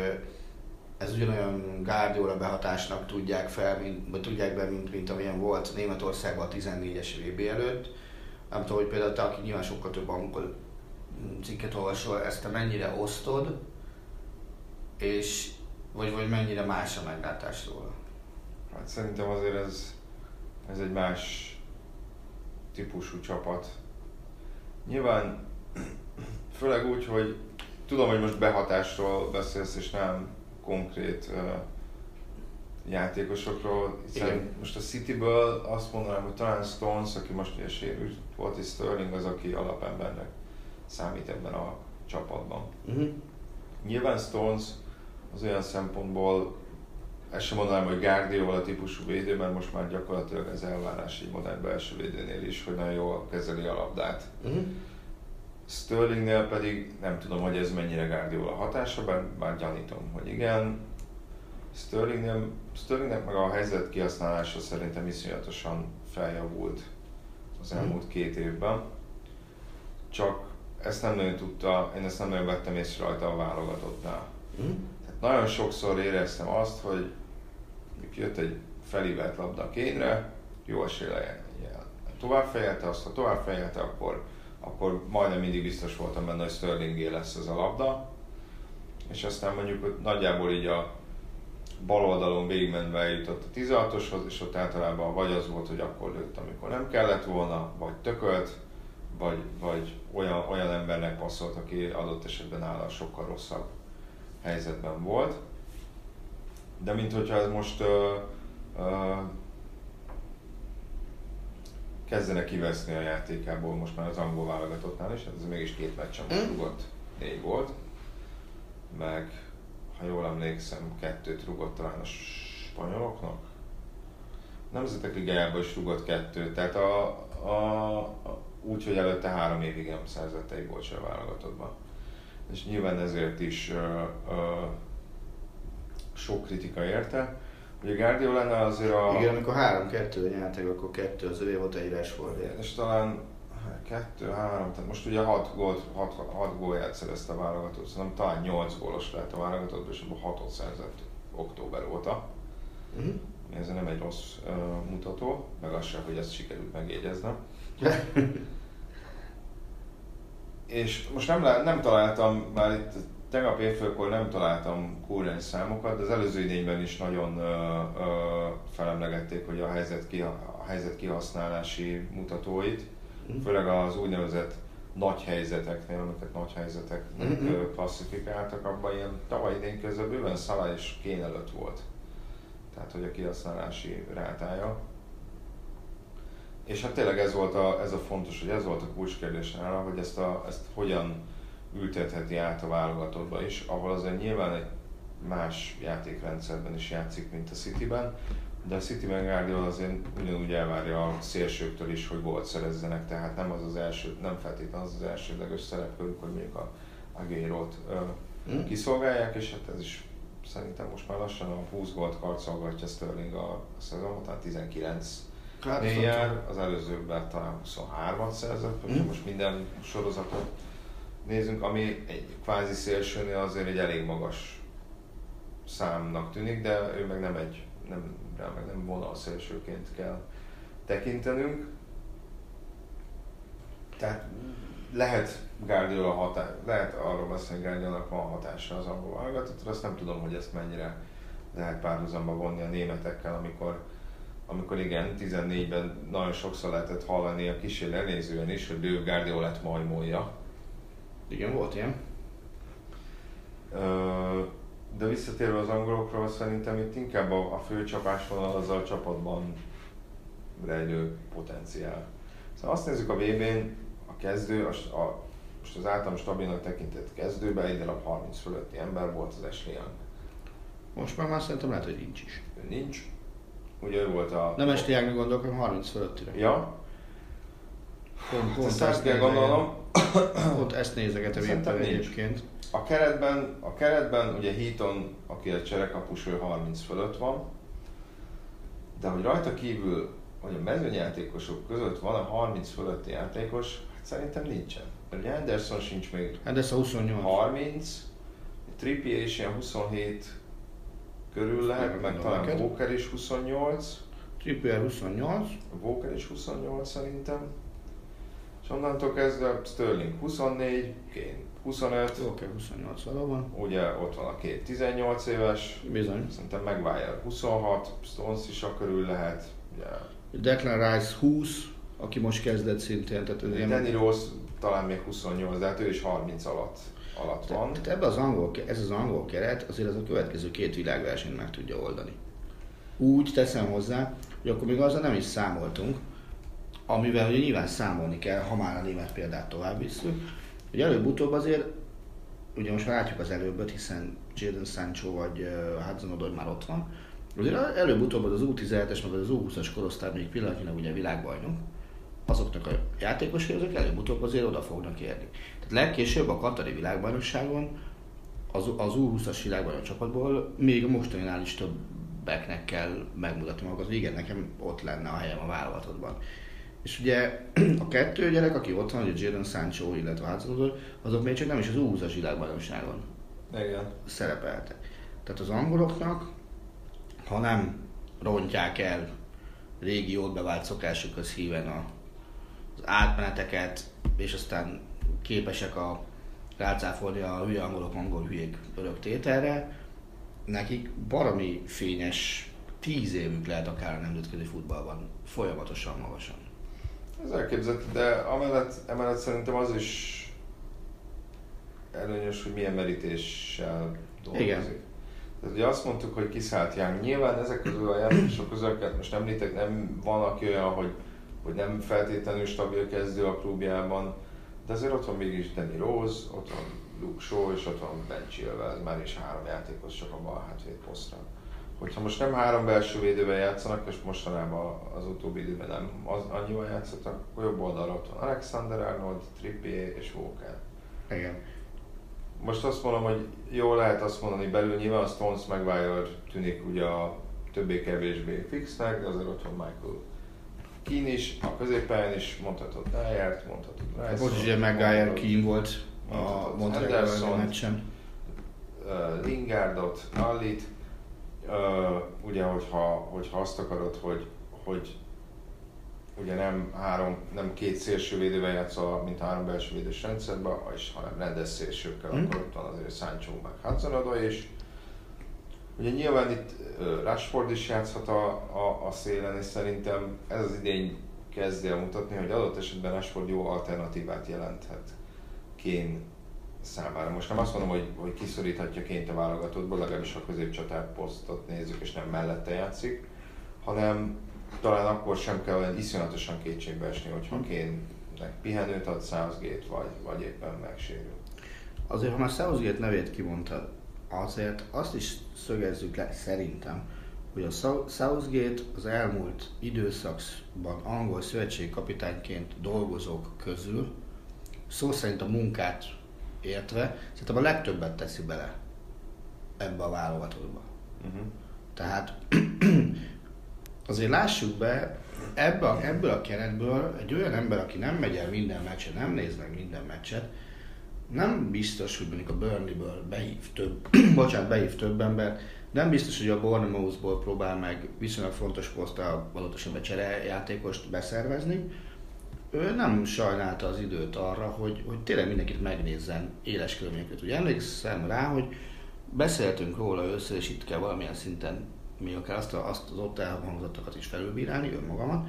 ez ugyanolyan Guardiola behatásnak tudják fel, mint, vagy tudják be, mint, mint amilyen volt Németországban a 14-es VB előtt. Nem tudom, hogy például te, aki nyilván sokkal több angol cikket olvasol, ezt te mennyire osztod, és vagy, vagy mennyire más a meglátás róla? Hát szerintem azért ez, ez egy más típusú csapat. Nyilván, főleg úgy, hogy tudom, hogy most behatásról beszélsz, és nem konkrét uh, játékosokról. Hiszen most a Cityből azt mondanám, hogy talán Stones, aki most ugye sérült volt, és Sterling az, aki alapembernek számít ebben a csapatban. Uh-huh. Nyilván Stones az olyan szempontból, ezt sem mondanám, hogy Guardiola típusú védő, mert most már gyakorlatilag ez elvárás egy modern belső védőnél is, hogy nagyon jól kezeli a labdát. Uh-huh. Sterlingnél pedig nem tudom, hogy ez mennyire Guardiola hatása, bár, bár gyanítom, hogy igen. Sterlingnél, Sterlingnek meg a helyzet kihasználása szerintem iszonyatosan feljavult az mhm. elmúlt két évben. Csak ezt nem nagyon tudta, én ezt nem nagyon vettem észre rajta a válogatottnál. Mm. Tehát nagyon sokszor éreztem azt, hogy jött egy felívelt labda kénre, jó esélye tovább fejelte, azt ha tovább fejelte, akkor, akkor majdnem mindig biztos voltam benne, hogy Sterlingé lesz ez a labda. És aztán mondjuk hogy nagyjából így a bal oldalon végigmenve eljutott a 16-oshoz, és ott általában vagy az volt, hogy akkor lőtt, amikor nem kellett volna, vagy tökölt, vagy, vagy olyan, olyan embernek passzolt, aki adott esetben nála sokkal rosszabb helyzetben volt. De mint hogyha ez most uh, uh, kezdenek kiveszni a játékából most már az angol válogatottnál is, hát ez mégis két meccsen mm. rugott, négy volt, meg ha jól emlékszem, kettőt rugott talán a spanyoloknak. Nemzetek ligájában is rugott kettőt, tehát a, a, a úgy, hogy előtte három évig nem szerzett egy gólt a válogatottban. És nyilván ezért is uh, uh, sok kritika érte. Ugye Guardiola azért a... Igen, amikor 3-2 nyertek, akkor 2 az övé volt egy Rashford. És talán 2, 3, tehát most ugye 6 gólt, 6, 6 gólját szerezte a válogatott, szerintem talán 8 gólos lett a válogatott, és abban 6-ot szerzett október óta. Uh-huh. Ez nem egy rossz uh, mutató, meg az sem, hogy ezt sikerült megjegyeznem. és most nem, nem találtam, már itt tegnap évfőkor nem találtam kúrens számokat, de az előző idényben is nagyon ö, ö, felemlegették, hogy a helyzet, ki, a helyzet kihasználási mutatóit, mm. főleg az úgynevezett nagy helyzeteknél, amiket nagy helyzeteknek mm-hmm. klasszifikáltak, abban ilyen tavaly idén közben bőven Szala és Kén előtt volt. Tehát, hogy a kihasználási rátája. És hát tényleg ez volt a, ez a fontos, hogy ez volt a kulcskérdés nála, hogy ezt, a, ezt hogyan ültetheti át a válogatottba is, ahol azért nyilván egy más játékrendszerben is játszik, mint a Cityben, de a Cityben Guardiola azért ugyanúgy elvárja a szélsőktől is, hogy volt szerezzenek, tehát nem az az első, nem feltétlenül az az elsődleges szereplők, hogy mondjuk a Agérót hmm. kiszolgálják, és hát ez is szerintem most már lassan a 20 gólt karcolgatja Sterling a, a szezon, tehát 19 hát, jár, az előzőben talán 23-at szerzett, hmm. most minden sorozatot nézünk, ami egy kvázi szélsőnél azért egy elég magas számnak tűnik, de ő meg nem egy, nem, rá meg nem vonal szélsőként kell tekintenünk. Tehát lehet Guardiola hatás, lehet arról beszélni, hogy Guardiola van hatása az angol válogatottra, azt nem tudom, hogy ezt mennyire lehet párhuzamba vonni a németekkel, amikor amikor igen, 14-ben nagyon sokszor lehetett hallani a kísérő elnézően is, hogy ő Guardiolát majmolja, igen, volt ilyen. De visszatérve az angolokról, szerintem itt inkább a, a fő csapásvonal az a csapatban rejlő potenciál. Szóval azt nézzük a VB-n, a kezdő, a, a, most az általam stabilnak tekintett kezdőben egy darab 30 fölötti ember volt az Ashley Young. Most már már szerintem lehet, hogy nincs is. Nincs. Ugye ő volt a... Nem Ashley Youngnak gondolok, hanem 30 fölöttire. Ja. Pont, pont ezt, ezt kell gondolnom. Ott ezt nézegetem éppen egyébként. A keretben, a keretben ugye Heaton, aki a cserekapus, ő 30 fölött van, de hogy rajta kívül, hogy a mezőnyjátékosok között van a 30 fölötti játékos, hát szerintem nincsen. Mert ugye Anderson sincs még Anderson 28. 30, Trippier is ilyen 27 körül lehet, meg talán Walker is 28. Trippier 28. Walker is 28 szerintem. És onnantól kezdve Sterling 24, Kane 25. Oké, okay, 28 valóban. Ugye ott van a két 18 éves. Bizony. Szerintem Maguire 26, Stones is a körül lehet. Ugye. Declan Rice 20, aki most kezdett szintén. Tehát Danny ilyen... Rose talán még 28, de hát ő is 30 alatt, alatt van. Tehát ebbe az angol, ez az angol keret azért az a következő két világversenyt meg tudja oldani. Úgy teszem hozzá, hogy akkor még azzal nem is számoltunk, amivel ugye nyilván számolni kell, ha már a német példát tovább visszük, hogy előbb-utóbb azért, ugye most látjuk az előbbet, hiszen Jadon Sancho vagy Hudson Odoi már ott van, azért előbb-utóbb az U17-es, meg az U20-as korosztály még pillanatnyilag ugye világbajnok, azoknak a játékosai, azok előbb-utóbb azért oda fognak érni. Tehát legkésőbb a Katari világbajnokságon az, az U20-as világbajnok csapatból még a mostaninál is többeknek kell megmutatni hogy igen, nekem ott lenne a helyem a válogatottban. És ugye a kettő gyerek, aki ott van, ugye Jadon Sancho, illetve Hudson azok még csak nem is az U20-as világbajnokságon igen. szerepeltek. Tehát az angoloknak, ha nem rontják el régi jót bevált szokásukhoz híven a, az átmeneteket, és aztán képesek a rácáfolni a hülye angolok angol hülyék örök tételre, nekik baromi fényes tíz évük lehet akár a nemzetközi futballban, folyamatosan magasan. Ez elképzelhető, de amellett, emellett szerintem az is előnyös, hogy milyen merítéssel dolgozik. Igen. Tehát ugye azt mondtuk, hogy kiszállt Young. Nyilván ezek közül a játékosok közül, most említek, nem van aki olyan, hogy, hogy nem feltétlenül stabil kezdő a klubjában, de azért ott van mégis Danny Rose, ott van Luke Shaw, és ott van Ben Chilwell, ez már is három játékos csak a bal hátvéd posztra. Hogyha most nem három belső védővel játszanak, és mostanában az utóbbi időben nem az, annyival játszottak, akkor jobb oldalra ott van Alexander Arnold, Trippier és Walker. Igen most azt mondom, hogy jó lehet azt mondani belül, nyilván a Stones Maguire tűnik ugye a többé-kevésbé fixnek, de azért ott van Michael Keane is, a középpályán is mondhatod Dyert, mondhatod Rice. Most ugye Maguire Keane volt a Montreal meccsen. Uh, Lingardot, Allit, uh, ugye, hogyha, hogyha azt akarod, hogy, hogy ugye nem, három, nem két szélső védővel játszol, mint három belső védős rendszerben, és hanem rendes szélsőkkel, mm. akkor ott van azért Sancho meg hudson is. Ugye nyilván itt Rashford is játszhat a, a, a szélen, és szerintem ez az idény kezdi el mutatni, hogy adott esetben Rashford jó alternatívát jelenthet Kén számára. Most nem azt mondom, hogy, hogy kiszoríthatja Ként a válogatottból, legalábbis a középcsatár posztot nézzük, és nem mellette játszik, hanem talán akkor sem kell olyan iszonyatosan kétségbe esni, hogyha hmm. Kénnek pihenőt ad Southgate, vagy, vagy éppen megsérül. Azért, ha már Southgate nevét kimondtad, azért azt is szögezzük le szerintem, hogy a Southgate az elmúlt időszakban angol szövetségkapitányként dolgozók közül szó szerint a munkát értve, szerintem a legtöbbet teszi bele ebbe a válogatottba. Uh-huh. Tehát azért lássuk be, ebből, a, ebből a keretből egy olyan ember, aki nem megy el minden meccset, nem néz meg minden meccset, nem biztos, hogy mondjuk a Burnley-ből behív több, bocsánat, behív több embert, nem biztos, hogy a Bournemouth-ból próbál meg viszonylag fontos posztra adott esetben játékost beszervezni. Ő nem sajnálta az időt arra, hogy, hogy tényleg mindenkit megnézzen éles körülményeket. Ugye emlékszem rá, hogy beszéltünk róla össze, és itt kell valamilyen szinten még akár azt, azt az ott elhangzottakat is felülbírálni, önmagamat.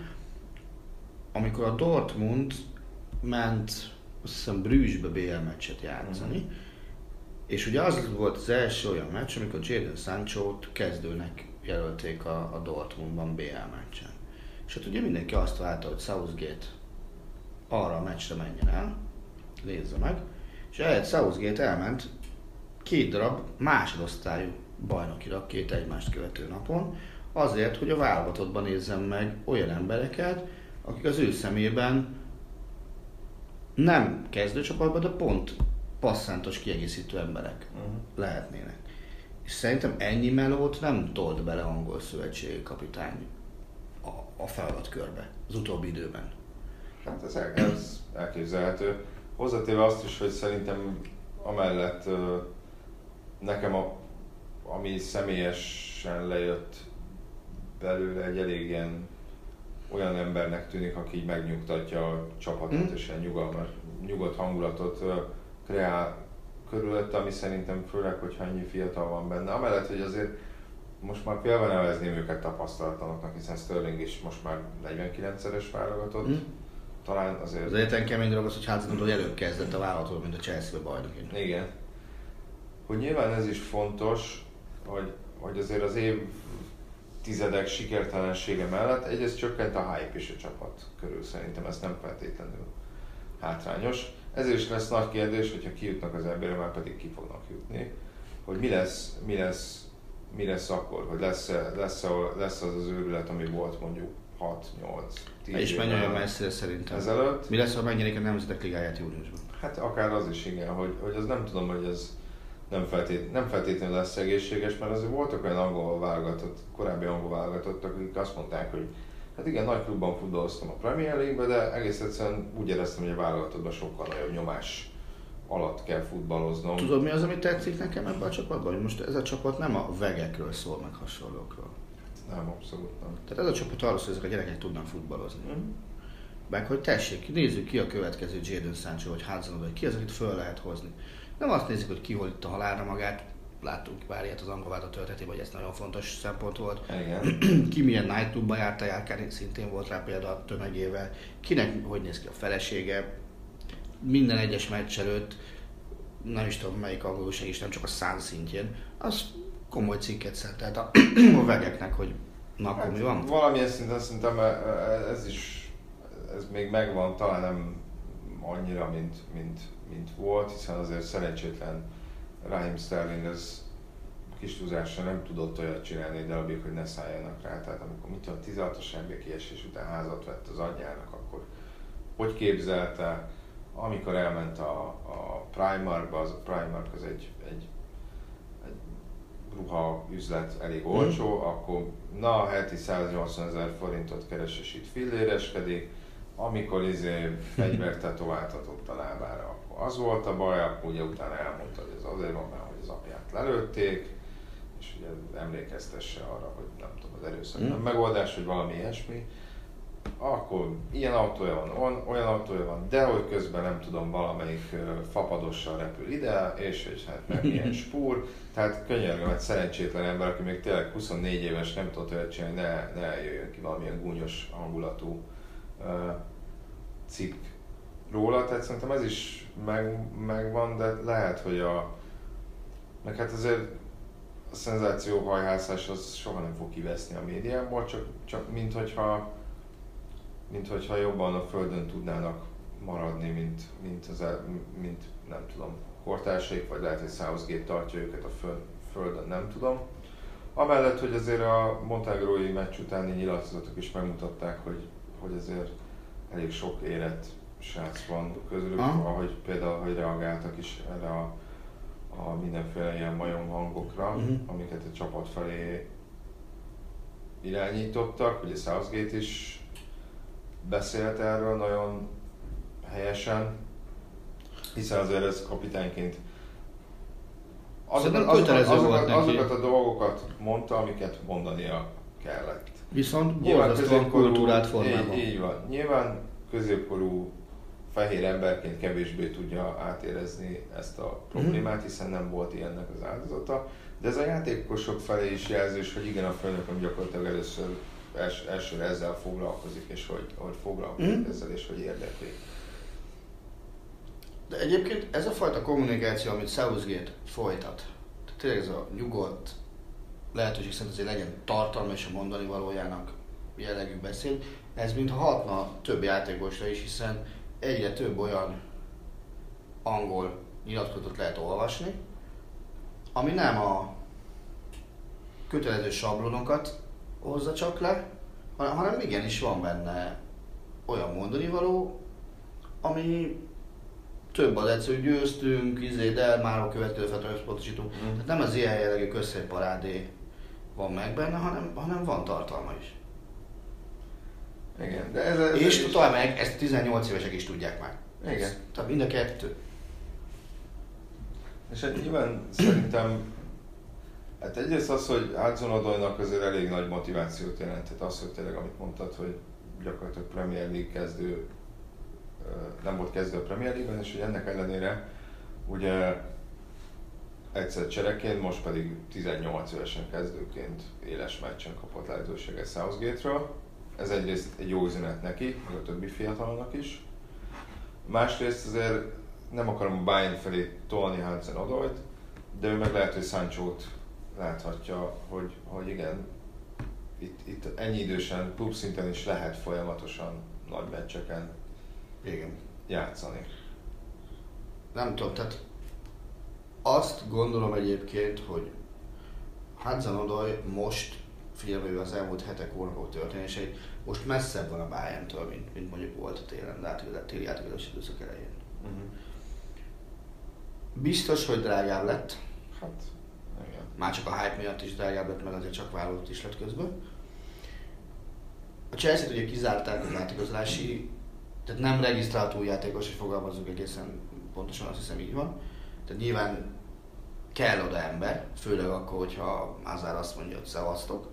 Amikor a Dortmund ment, azt hiszem Brüsszbe BL meccset játszani, uh-huh. és ugye az volt az első olyan meccs, amikor Jadon Sancho-t kezdőnek jelölték a, a Dortmundban BL meccsen. És hát ugye mindenki azt várta, hogy Southgate arra a meccsre menjen el, nézze meg, és ehhez Southgate elment két darab másodosztályú bajnokira két egymást követő napon, azért, hogy a válogatottban nézzem meg olyan embereket, akik az ő szemében nem kezdőcsapatban, de pont passzántos kiegészítő emberek uh-huh. lehetnének. És szerintem ennyi melót nem tolt bele angol szövetségi kapitány a, a feladatkörbe az utóbbi időben. Hát ez, ez elképzelhető. Hozzátéve azt is, hogy szerintem amellett nekem a ami személyesen lejött belőle egy elég ilyen olyan embernek tűnik, aki így megnyugtatja a csapatot, mm. és ilyen nyugalmas, nyugodt hangulatot kreál körülött, ami szerintem főleg, hogyha ennyi fiatal van benne. Amellett, hogy azért most már például nevezném őket tapasztalatlanoknak, hiszen Sterling is most már 49-szeres válogatott. Mm. Talán azért... Az egyetlen kemény dolog az, hogy Hudson hogy előbb kezdett a vállalatról, mint a Chelsea bajnokin. Igen. Hogy nyilván ez is fontos, hogy, hogy azért az év tizedek sikertelensége mellett egyrészt csökkent a hype is a csapat körül, szerintem ez nem feltétlenül hátrányos. Ezért is lesz nagy kérdés, hogyha kijutnak az emberre, már pedig ki fognak jutni, hogy mi lesz, mi lesz, mi lesz akkor, hogy lesz, lesz, lesz az az őrület, ami volt mondjuk 6-8 És menj olyan messzire szerintem. Ezelőtt. Mi lesz, ha megnyerik a Nemzetek Ligáját júniusban? Hát akár az is igen, hogy, hogy az nem tudom, hogy ez nem, feltét, nem feltétlenül lesz egészséges, mert azért voltak olyan angol válogatott, korábbi angol válogatottak, akik azt mondták, hogy hát igen, nagy klubban futballoztam a Premier League-be, de egész egyszerűen úgy éreztem, hogy a válogatottban sokkal nagyobb nyomás alatt kell futballoznom. Tudod mi az, ami tetszik nekem ebben a csapatban? Hogy most ez a csapat nem a vegekről szól, meg hasonlókról. Nem, abszolút nem. Tehát ez a csapat szól, hogy ezek a gyerekek tudnak futballozni. Mm. Meg hogy tessék, nézzük ki a következő Jadon Sancho, vagy Hudson, vagy ki az, akit föl lehet hozni. Nem azt nézzük, hogy ki hol itt a halálra magát, láttunk pár ilyet az angol történetében, hogy ez nagyon fontos szempont volt. Igen. Ki milyen night clubba járta, járkálni, szintén volt rá példa a tömegével. Kinek hogy néz ki a felesége, minden egyes meccs előtt, nem is tudom melyik angolúság is, nem csak a szán szintjén, az komoly cikket szentelt a, a vegeknek, hogy na akkor hát, mi van? Valamilyen szinten szerintem e, e, ez is, ez még megvan, talán nem annyira, mint, mint, mint volt, hiszen azért szerencsétlen Raheem Sterling ez kis túlzásra nem tudott olyat csinálni egy darabig, hogy ne szálljanak rá. Tehát amikor mit tudom, 16-os NBA kiesés után házat vett az anyjának, akkor hogy képzelte, amikor elment a, a Primarkba, az a Primark az egy, egy, egy ruha üzlet elég olcsó, mm. akkor na, heti 180 ezer forintot keres és itt filléreskedik, amikor izé fegyvert tetováltatott a lábára, akkor az volt a baj, akkor ugye utána elmondta, hogy ez azért van, mert hogy az apját lelőtték, és ugye emlékeztesse arra, hogy nem tudom, az erőszak mm. nem megoldás, hogy valami ilyesmi akkor ilyen autója van, olyan autója van, de hogy közben nem tudom, valamelyik fapadossal repül ide, és, és hát meg ilyen spúr. Tehát könyörgöm, egy szerencsétlen ember, aki még tényleg 24 éves, nem tudott olyat csinálni, ne, ne jöjjön ki valamilyen gúnyos hangulatú uh, cikk róla. Tehát szerintem ez is meg, megvan, de lehet, hogy a... Meg hát azért a szenzációhajhászás az soha nem fog kiveszni a médiából, csak, csak mint hogyha mint hogyha jobban a Földön tudnának maradni, mint, mint, az, mint nem tudom, kortársaik, vagy lehet, hogy Southgate tartja őket a Földön, nem tudom. Amellett, hogy azért a Montegrói meccs utáni nyilatkozatok is megmutatták, hogy, hogy azért elég sok érett srác van közülük, ah. ahogy például, hogy reagáltak is erre a, a mindenféle ilyen majom hangokra, uh-huh. amiket a csapat felé irányítottak, ugye Southgate is beszélt erről nagyon helyesen, hiszen azért ez kapitányként azokat, azokat, azokat, azokat a dolgokat mondta, amiket mondania kellett. Viszont borzasztóan kultúrát formában. Így, így van. Nyilván középkorú fehér emberként kevésbé tudja átérezni ezt a problémát, mhm. hiszen nem volt ilyennek az áldozata. De ez a játékosok felé is jelzés, hogy igen, a főnököm gyakorlatilag először els, elsőre ezzel foglalkozik, és hogy, hogy foglalkozik mm. ezzel, és hogy érdekli. De egyébként ez a fajta kommunikáció, amit Southgate folytat, tényleg ez a nyugodt, lehetőség szerint azért legyen tartalma és a mondani valójának jellegű beszéd, ez mintha hatna több játékosra is, hiszen egyre több olyan angol nyilatkozatot lehet olvasni, ami nem a kötelező sablonokat hozza csak le, hanem igenis van benne olyan mondani való, ami több az edző, győztünk, izé, de már a következő feltre összpontosítunk. Mm. Tehát nem az ilyen jellegű közszéparádé van meg benne, hanem, hanem van tartalma is. Igen, de ez, ez És tovább meg, ezt 18 évesek is tudják már. Igen. Tehát mind a kettő. És hát nyilván szerintem Hát egyrészt az, hogy Hudson Odoynak azért elég nagy motivációt jelentett az, hogy tényleg, amit mondtad, hogy gyakorlatilag Premier League kezdő, nem volt kezdő a Premier League-ben, és hogy ennek ellenére ugye egyszer csereként, most pedig 18 évesen kezdőként éles meccsen kapott lehetőséget Southgate-ről. Ez egyrészt egy jó üzenet neki, meg a többi fiatalnak is. Másrészt azért nem akarom Bayern felé tolni Hudson Odoyt, de ő meg lehet, hogy Sancho-t láthatja, hogy, hogy igen, itt, itt ennyi idősen, klub szinten is lehet folyamatosan nagy meccseken igen. játszani. Nem tudom, tehát azt gondolom egyébként, hogy Hudson Odoi most figyelme az elmúlt hetek, hónapok történéseit, most messzebb van a bayern mint, mint mondjuk volt a télen, de a téli átigazolási időszak elején. Uh-huh. Biztos, hogy drágább lett. Hát. Már csak a hype miatt is drágább lett, meg azért csak vállalt is lett közben. A Chelsea-t ugye kizárták az átigazolási, tehát nem regisztrált új játékos, és fogalmazunk egészen pontosan, azt hiszem így van. Tehát nyilván kell oda ember, főleg akkor, hogyha Azár azt mondja, hogy szevasztok,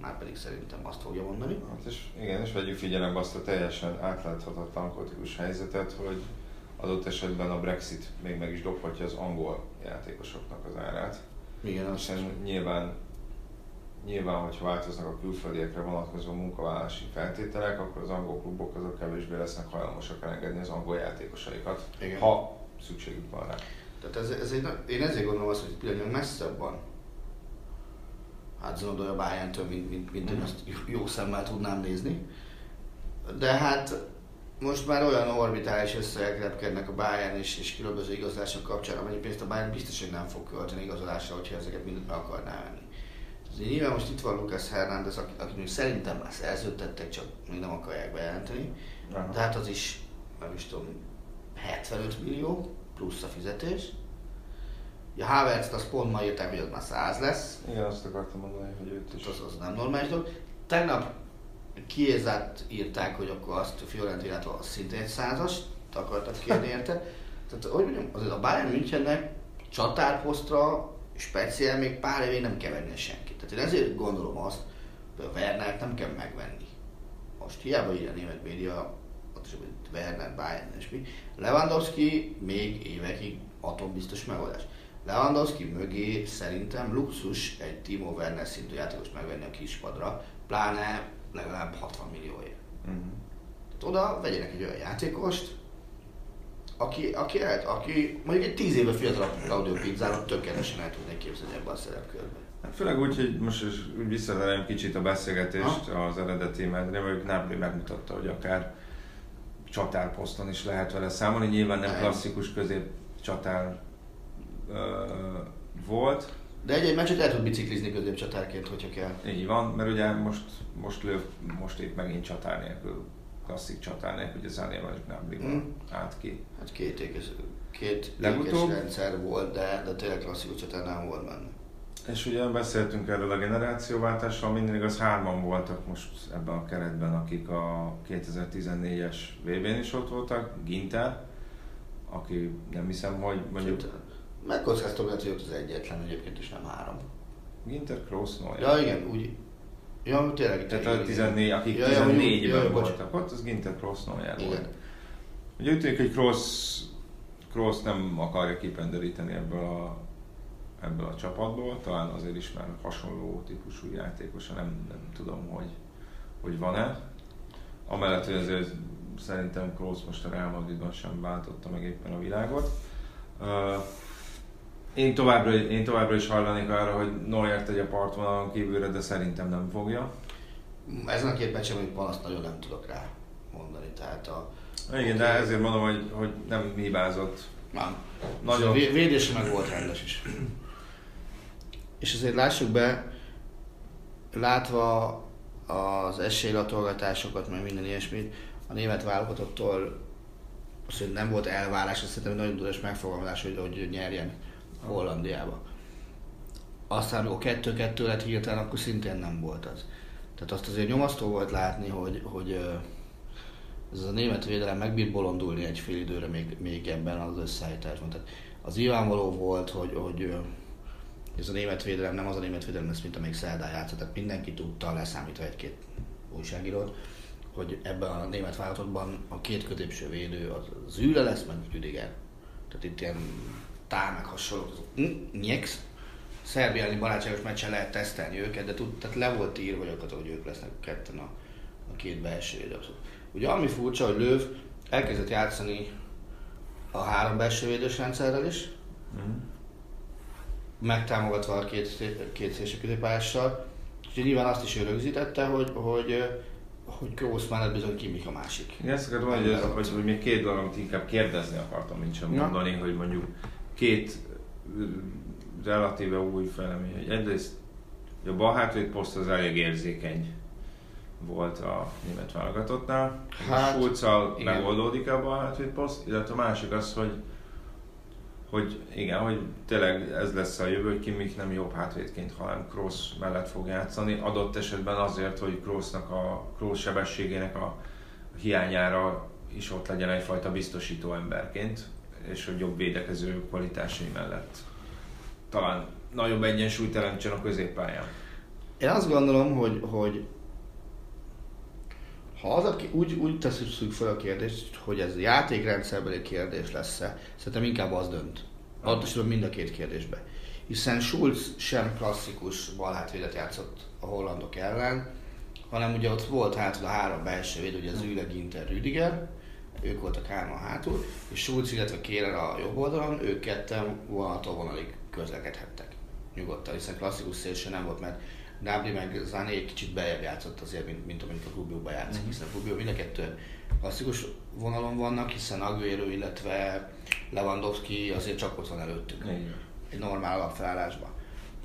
már pedig szerintem azt fogja mondani. Hát és igen, és vegyük figyelembe azt a teljesen átláthatatlan kotikus helyzetet, hogy adott esetben a Brexit még meg is dobhatja az angol játékosoknak az árát. Igen, azt nyilván, nyilván, hogyha változnak a külföldiekre vonatkozó munkavállalási feltételek, akkor az angol klubok azok kevésbé lesznek hajlamosak elengedni az angol játékosaikat, Igen. ha szükségük van rá. Tehát ez, ez egy, én ezért gondolom azt, hogy pillanatnyilag messzebb van hát a bayern mint, mint, mint én azt jó szemmel tudnám nézni. De hát most már olyan orbitális összegek repkednek a Bayern és, és különböző igazolások kapcsán, amennyi pénzt a Bayern biztos, hogy nem fog költeni igazolásra, hogyha ezeket mindent be akarná venni. Azért nyilván most itt van Lucas Hernández, aki, aki szerintem már szerződtettek, csak még nem akarják bejelenteni. Aha. De hát az is, nem is tudom, 75 millió plusz a fizetés. Ja, Havertz-t azt pont ma írták, hogy az már 100 lesz. Igen, azt akartam mondani, hogy őt is. Az, az nem normális dolog. Tegnap Kiezát írták, hogy akkor azt a Fiorentinától szintén egy százas, akartak kérni érte. Tehát, hogy mondjam, azért a Bayern Münchennek csatárposztra speciál még pár évig nem kell venni senkit. Tehát én ezért gondolom azt, hogy a Wernert nem kell megvenni. Most hiába írja a német média, is, hogy Werner, Bayern és mi. Lewandowski még évekig atombiztos megoldás. Lewandowski mögé szerintem luxus egy Timo Werner szintű játékos megvenni a kispadra, pláne legalább 60 millióért. Uh-huh. Tehát oda vegyenek egy olyan játékost, aki, aki, el, aki mondjuk egy 10 éve fiatalabb Claudio Pizzára tökéletesen el tudnék képzelni ebben a szerepkörben. Hát főleg úgy, hogy most is visszaverem kicsit a beszélgetést ha? az eredeti medre, vagy Napoli megmutatta, hogy akár csatárposzton is lehet vele számolni. Nyilván nem klasszikus közép csatár volt. De egy-egy meccset el tud biciklizni középcsatárként, hogyha kell. Így van, mert ugye most, most löv, most épp megint csatár nélkül, klasszik csatár nélkül, ugye Zanéval és Gnabry mm. át ki. Hát két ékes, két Legutóbb... rendszer volt, de, de tényleg klasszikus csatár nem volt benne. És ugye beszéltünk erről a generációváltásról, minden igaz hárman voltak most ebben a keretben, akik a 2014-es VB-n is ott voltak, Ginter, aki nem hiszem, hogy mondjuk... Ginter Megkockáztom, hogy ott az egyetlen egyébként, is nem három. Ginter Kroos Ja, igen, úgy. Ja, tényleg. Tehát a 14, akik ja, 14-ben ja, voltak ott, az Ginter Kroos Neuer volt. Ugye úgy tűnik, hogy Kroos, Kroos nem akarja kipenderíteni ebből a, ebből a csapatból, talán azért is már hasonló típusú játékos, nem, nem tudom, hogy, hogy van-e. Amellett, hogy azért szerintem Kroos most a Real Madridban sem váltotta meg éppen a világot. Uh, én továbbra, én továbbra is hallanék arra, hogy Neuer tegye partvonalon kívülre, de szerintem nem fogja. Ezen a két meccsen még panaszt nagyon nem tudok rá mondani. Tehát a, Igen, de ezért mondom, hogy, hogy nem hibázott. Nem. Nagyon. Védése meg volt rendes is. És azért lássuk be, látva az esélylatolgatásokat, meg minden ilyesmit, a német válogatottól az, hogy nem volt elvárás, azt szerintem nagyon tudós megfogalmazás, hogy, hogy nyerjen Hollandiába. Aztán amikor kettő-kettő lett hirtelen, akkor szintén nem volt az. Tehát azt azért nyomasztó volt látni, hogy, hogy ez a német védelem megbír bolondulni egy fél időre még, még ebben az összeállításban. Tehát az nyilvánvaló volt, hogy, hogy ez a német védelem nem az a német védelem lesz, mint amelyik szerdán játszott. Tehát mindenki tudta, leszámítva egy-két újságírót, hogy ebben a német válogatottban a két középső védő az Züle lesz, meg Rüdiger. Tehát itt ilyen tál, meg hasonlók, Nyex, szerbiáni barátságos meccsen lehet tesztelni őket, de tud, tehát le volt írva hogy, hogy ők lesznek ketten a, a két belső védős. Ugye ami furcsa, hogy Löv elkezdett játszani a három belső védős rendszerrel is, mm. megtámogatva a két, két szélső középpályással, és nyilván azt is ő rögzítette, hogy, hogy hogy Kroos mellett bizony Kimik a másik. Igen, ezt akartam hogy, hogy, hogy még két dolog, amit inkább kérdezni akartam, mint sem mondani, hogy mondjuk két relatíve új felemény. Egyrészt hogy a bal hátvéd poszt az elég érzékeny volt a német válogatottnál. Hát, Schulzal megoldódik a bal hátvéd poszt, illetve a másik az, hogy hogy igen, hogy tényleg ez lesz a jövő, hogy Kimmich nem jobb hátvédként, hanem Kroos mellett fog játszani. Adott esetben azért, hogy Kroosnak a Kroos sebességének a hiányára is ott legyen egyfajta biztosító emberként, és hogy jobb védekező kvalitásai mellett talán nagyobb egyensúlyt teremtsen a középpályán. Én azt gondolom, hogy, hogy ha az, aki úgy, úgy tesszük fel a kérdést, hogy ez játékrendszerbeli kérdés lesz-e, szerintem inkább az dönt. Adott mind a két kérdésbe. Hiszen Schulz sem klasszikus balhátvédet játszott a hollandok ellen, hanem ugye ott volt hátul a három belső véd, ugye az Üle, Ginter, Rüdiger, ők voltak hárman hátul, és Schulz, illetve Kéler a jobb oldalon, ők ketten vonaltól vonalig közlekedhettek nyugodtan, hiszen klasszikus szélső nem volt, mert Gnabry meg Zané egy kicsit bejebb játszott azért, mint, mint amint a Rubio-ba játszik, mm. hiszen a Rubio mind a kettő klasszikus vonalon vannak, hiszen Aguero, illetve Lewandowski azért csak ott van előttük. Mm. Egy normál alapfelállásban.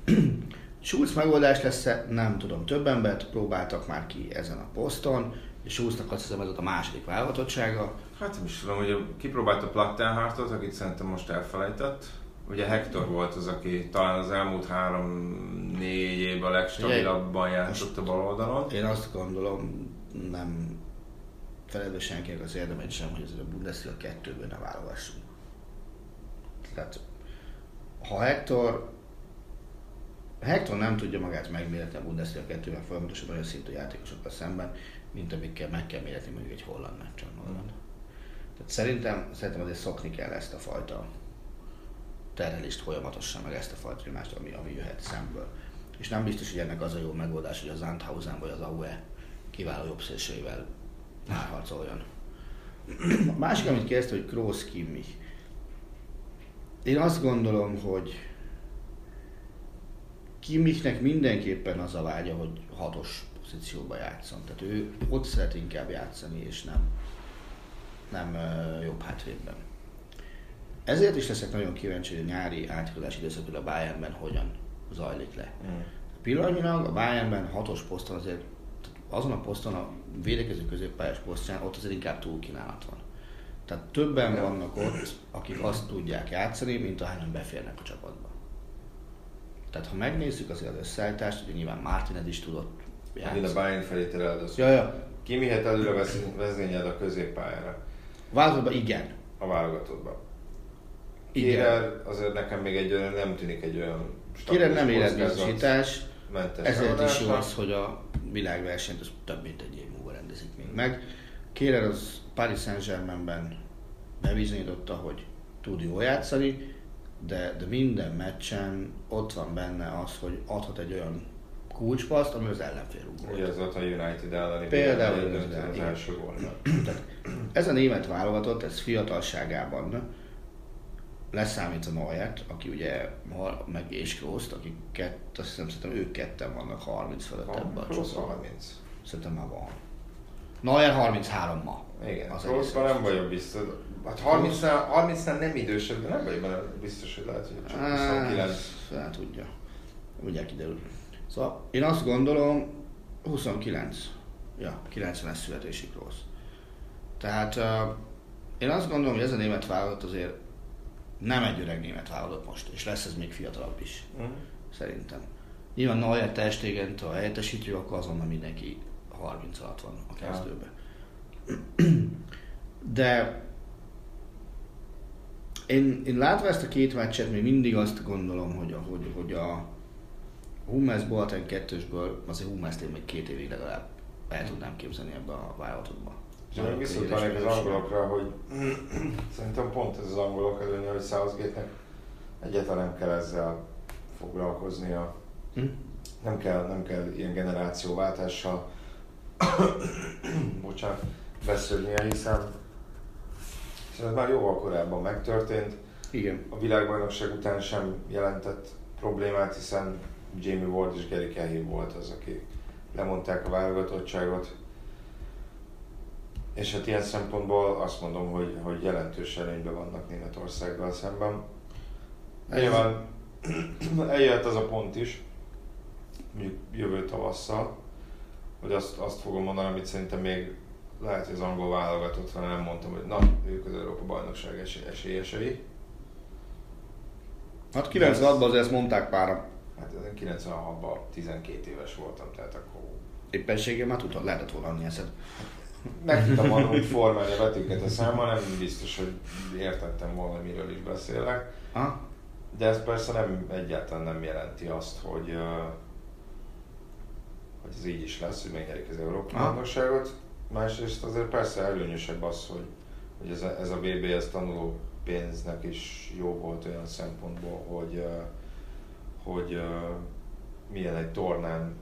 Schulz megoldás lesz? Nem tudom. Több embert próbáltak már ki ezen a poszton, és Schulznak azt hiszem ez a második válogatottsága. Hát nem is tudom, hogy kipróbálta Plattenhartot, akit szerintem most elfelejtett. Ugye Hector volt az, aki talán az elmúlt három-négy évben a legstabilabban játszott a bal oldalon. Én azt gondolom, nem felelő senkinek az érdemet sem, hogy ez a Bundesliga kettőből ne válogassunk. Tehát, ha Hector Hector nem tudja magát megméretni a Bundesliga kettőben folyamatosan olyan szintű játékosokkal szemben, mint amikkel meg kell méretni mondjuk egy holland meccsen. Mm. Tehát szerintem, szerintem azért szokni kell ezt a fajta terhelést folyamatosan, meg ezt a fajta nyomást, ami, ami jöhet szemből. És nem biztos, hogy ennek az a jó megoldás, hogy az Anthausen vagy az AUE kiváló jobb szélsőivel harcoljon. A másik, amit kérdezte, hogy Kroos Kimmich. Én azt gondolom, hogy Kimmichnek mindenképpen az a vágya, hogy hatos pozícióba játszon. Tehát ő ott szeret inkább játszani, és nem, nem jobb hátvédben. Ezért is leszek nagyon kíváncsi, hogy a nyári átkozási időszakban a Bayernben hogyan zajlik le. Mm. Pillanatnyilag a Bayernben hatos poszton azért, azon a poszton, a védekező középpályás posztján, ott azért inkább túlkínálat van. Tehát többen ja. vannak ott, akik azt tudják játszani, mint ahányan beférnek a csapatba. Tehát ha megnézzük azért az összeállítást, ugye nyilván Martinez is tudott. Megint a Bayern felé tereld ja, ja. Ki mihet előre vezényed a középpályára? Válogatottban igen. A válogatottban. Kérer azért nekem még egy olyan, nem tűnik egy olyan Kérer nem életbiztosítás, ezért is jó az, hogy a világversenyt az több mint egy év múlva rendezik még meg. Kérer az Paris Saint-Germainben bebizonyította, hogy tud jól játszani, de, de minden meccsen ott van benne az, hogy adhat egy olyan kulcspaszt, ami az ellenfél ugrott. Ugye az ott a United elleni Például az, az első volt. ez a német válogatott, ez fiatalságában leszámít a Neuert, aki ugye meg és Krooszt, akik kett, azt hiszem, szerintem ők ketten vannak 30 fölött ebben a csapatban. 30. Szerintem már van. Neuer 33 ma. Igen, az Kroosban nem vagyok biztos. Hát 30-nál, 30 nem idősebb, de nem vagyok benne biztos, hogy lehet, hogy csak 29. Fel tudja. Ugye kiderül. Szóval én azt gondolom, 29. Ja, 90-es születési Kroos. Tehát uh, én azt gondolom, hogy ez a német vállalat azért nem egy öreg német válogatott most, és lesz ez még fiatalabb is, uh-huh. szerintem. Nyilván Neuer testigent, ha helyettesítjük, akkor azonnal mindenki 30 alatt van a kezdőbe. De én, én látva ezt a két meccset, még mindig azt gondolom, hogy, a, hogy, hogy a Hummels Boateng kettősből, azért Hummels én még két évig legalább el tudnám képzelni ebbe a válogatottba. Csak visszatalálnék az angolokra, hogy szerintem pont ez az angolok előnye, hogy Southgate-nek egyáltalán nem kell ezzel foglalkoznia. Hm? Nem, kell, nem kell ilyen generációváltással bocsánat, beszélnie, hiszen, hiszen ez már jóval korábban megtörtént. Igen. A világbajnokság után sem jelentett problémát, hiszen Jamie Ward és Gary Cahill volt az, aki lemondták a válogatottságot és hát ilyen szempontból azt mondom, hogy, hogy jelentős előnyben vannak Németországgal szemben. Nyilván eljött az a pont is, mondjuk jövő tavasszal, hogy azt, azt fogom mondani, amit szerintem még lehet, hogy az angol válogatott, hanem nem mondtam, hogy na, ők az Európa bajnokság esély, esélyesei. Hát 96-ban azért ezt mondták pára. Hát 96-ban 12 éves voltam, tehát akkor... Éppenséggel már tudod, lehetett volna annyi eszed. Meg tudtam volna úgy formálni a betűket a számmal, nem biztos, hogy értettem volna, miről is beszélek. Ha? De ez persze nem, egyáltalán nem jelenti azt, hogy, hogy ez így is lesz, hogy megnyerik az Európa bajnokságot. Másrészt azért persze előnyösebb az, hogy, hogy ez, a, ez a BB ez tanuló pénznek is jó volt olyan szempontból, hogy, hogy milyen egy tornán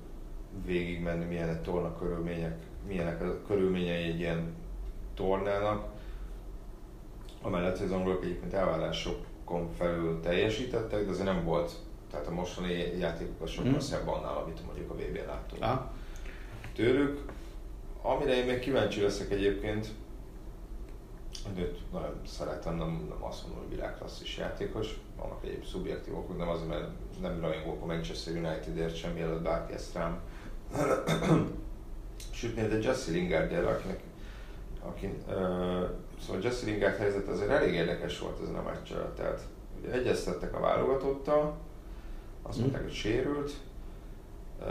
végigmenni, milyen egy torna körülmények, milyenek a körülményei egy ilyen tornának. Amellett, hogy az angolok egyébként elvárásokon felül teljesítettek, de azért nem volt, tehát a mostani játékok az sokkal hmm. szebb annál, amit mondjuk a VB-n láttunk. Ah. Tőlük, amire én még kíváncsi leszek egyébként, őt nagyon szeretem, nem, nem azt mondom, hogy világklasszis játékos, vannak egyéb szubjektív okok, nem azért, mert nem rajongok a Manchester Unitedért sem, mielőtt bárki ezt rám sütné, de Jesse Lingard gyere, akinek, aki, uh, szóval Jesse Lingard helyzet azért elég érdekes volt ezen a meccsel, tehát ugye egyeztettek a válogatottal, azt mondták, hogy sérült, uh,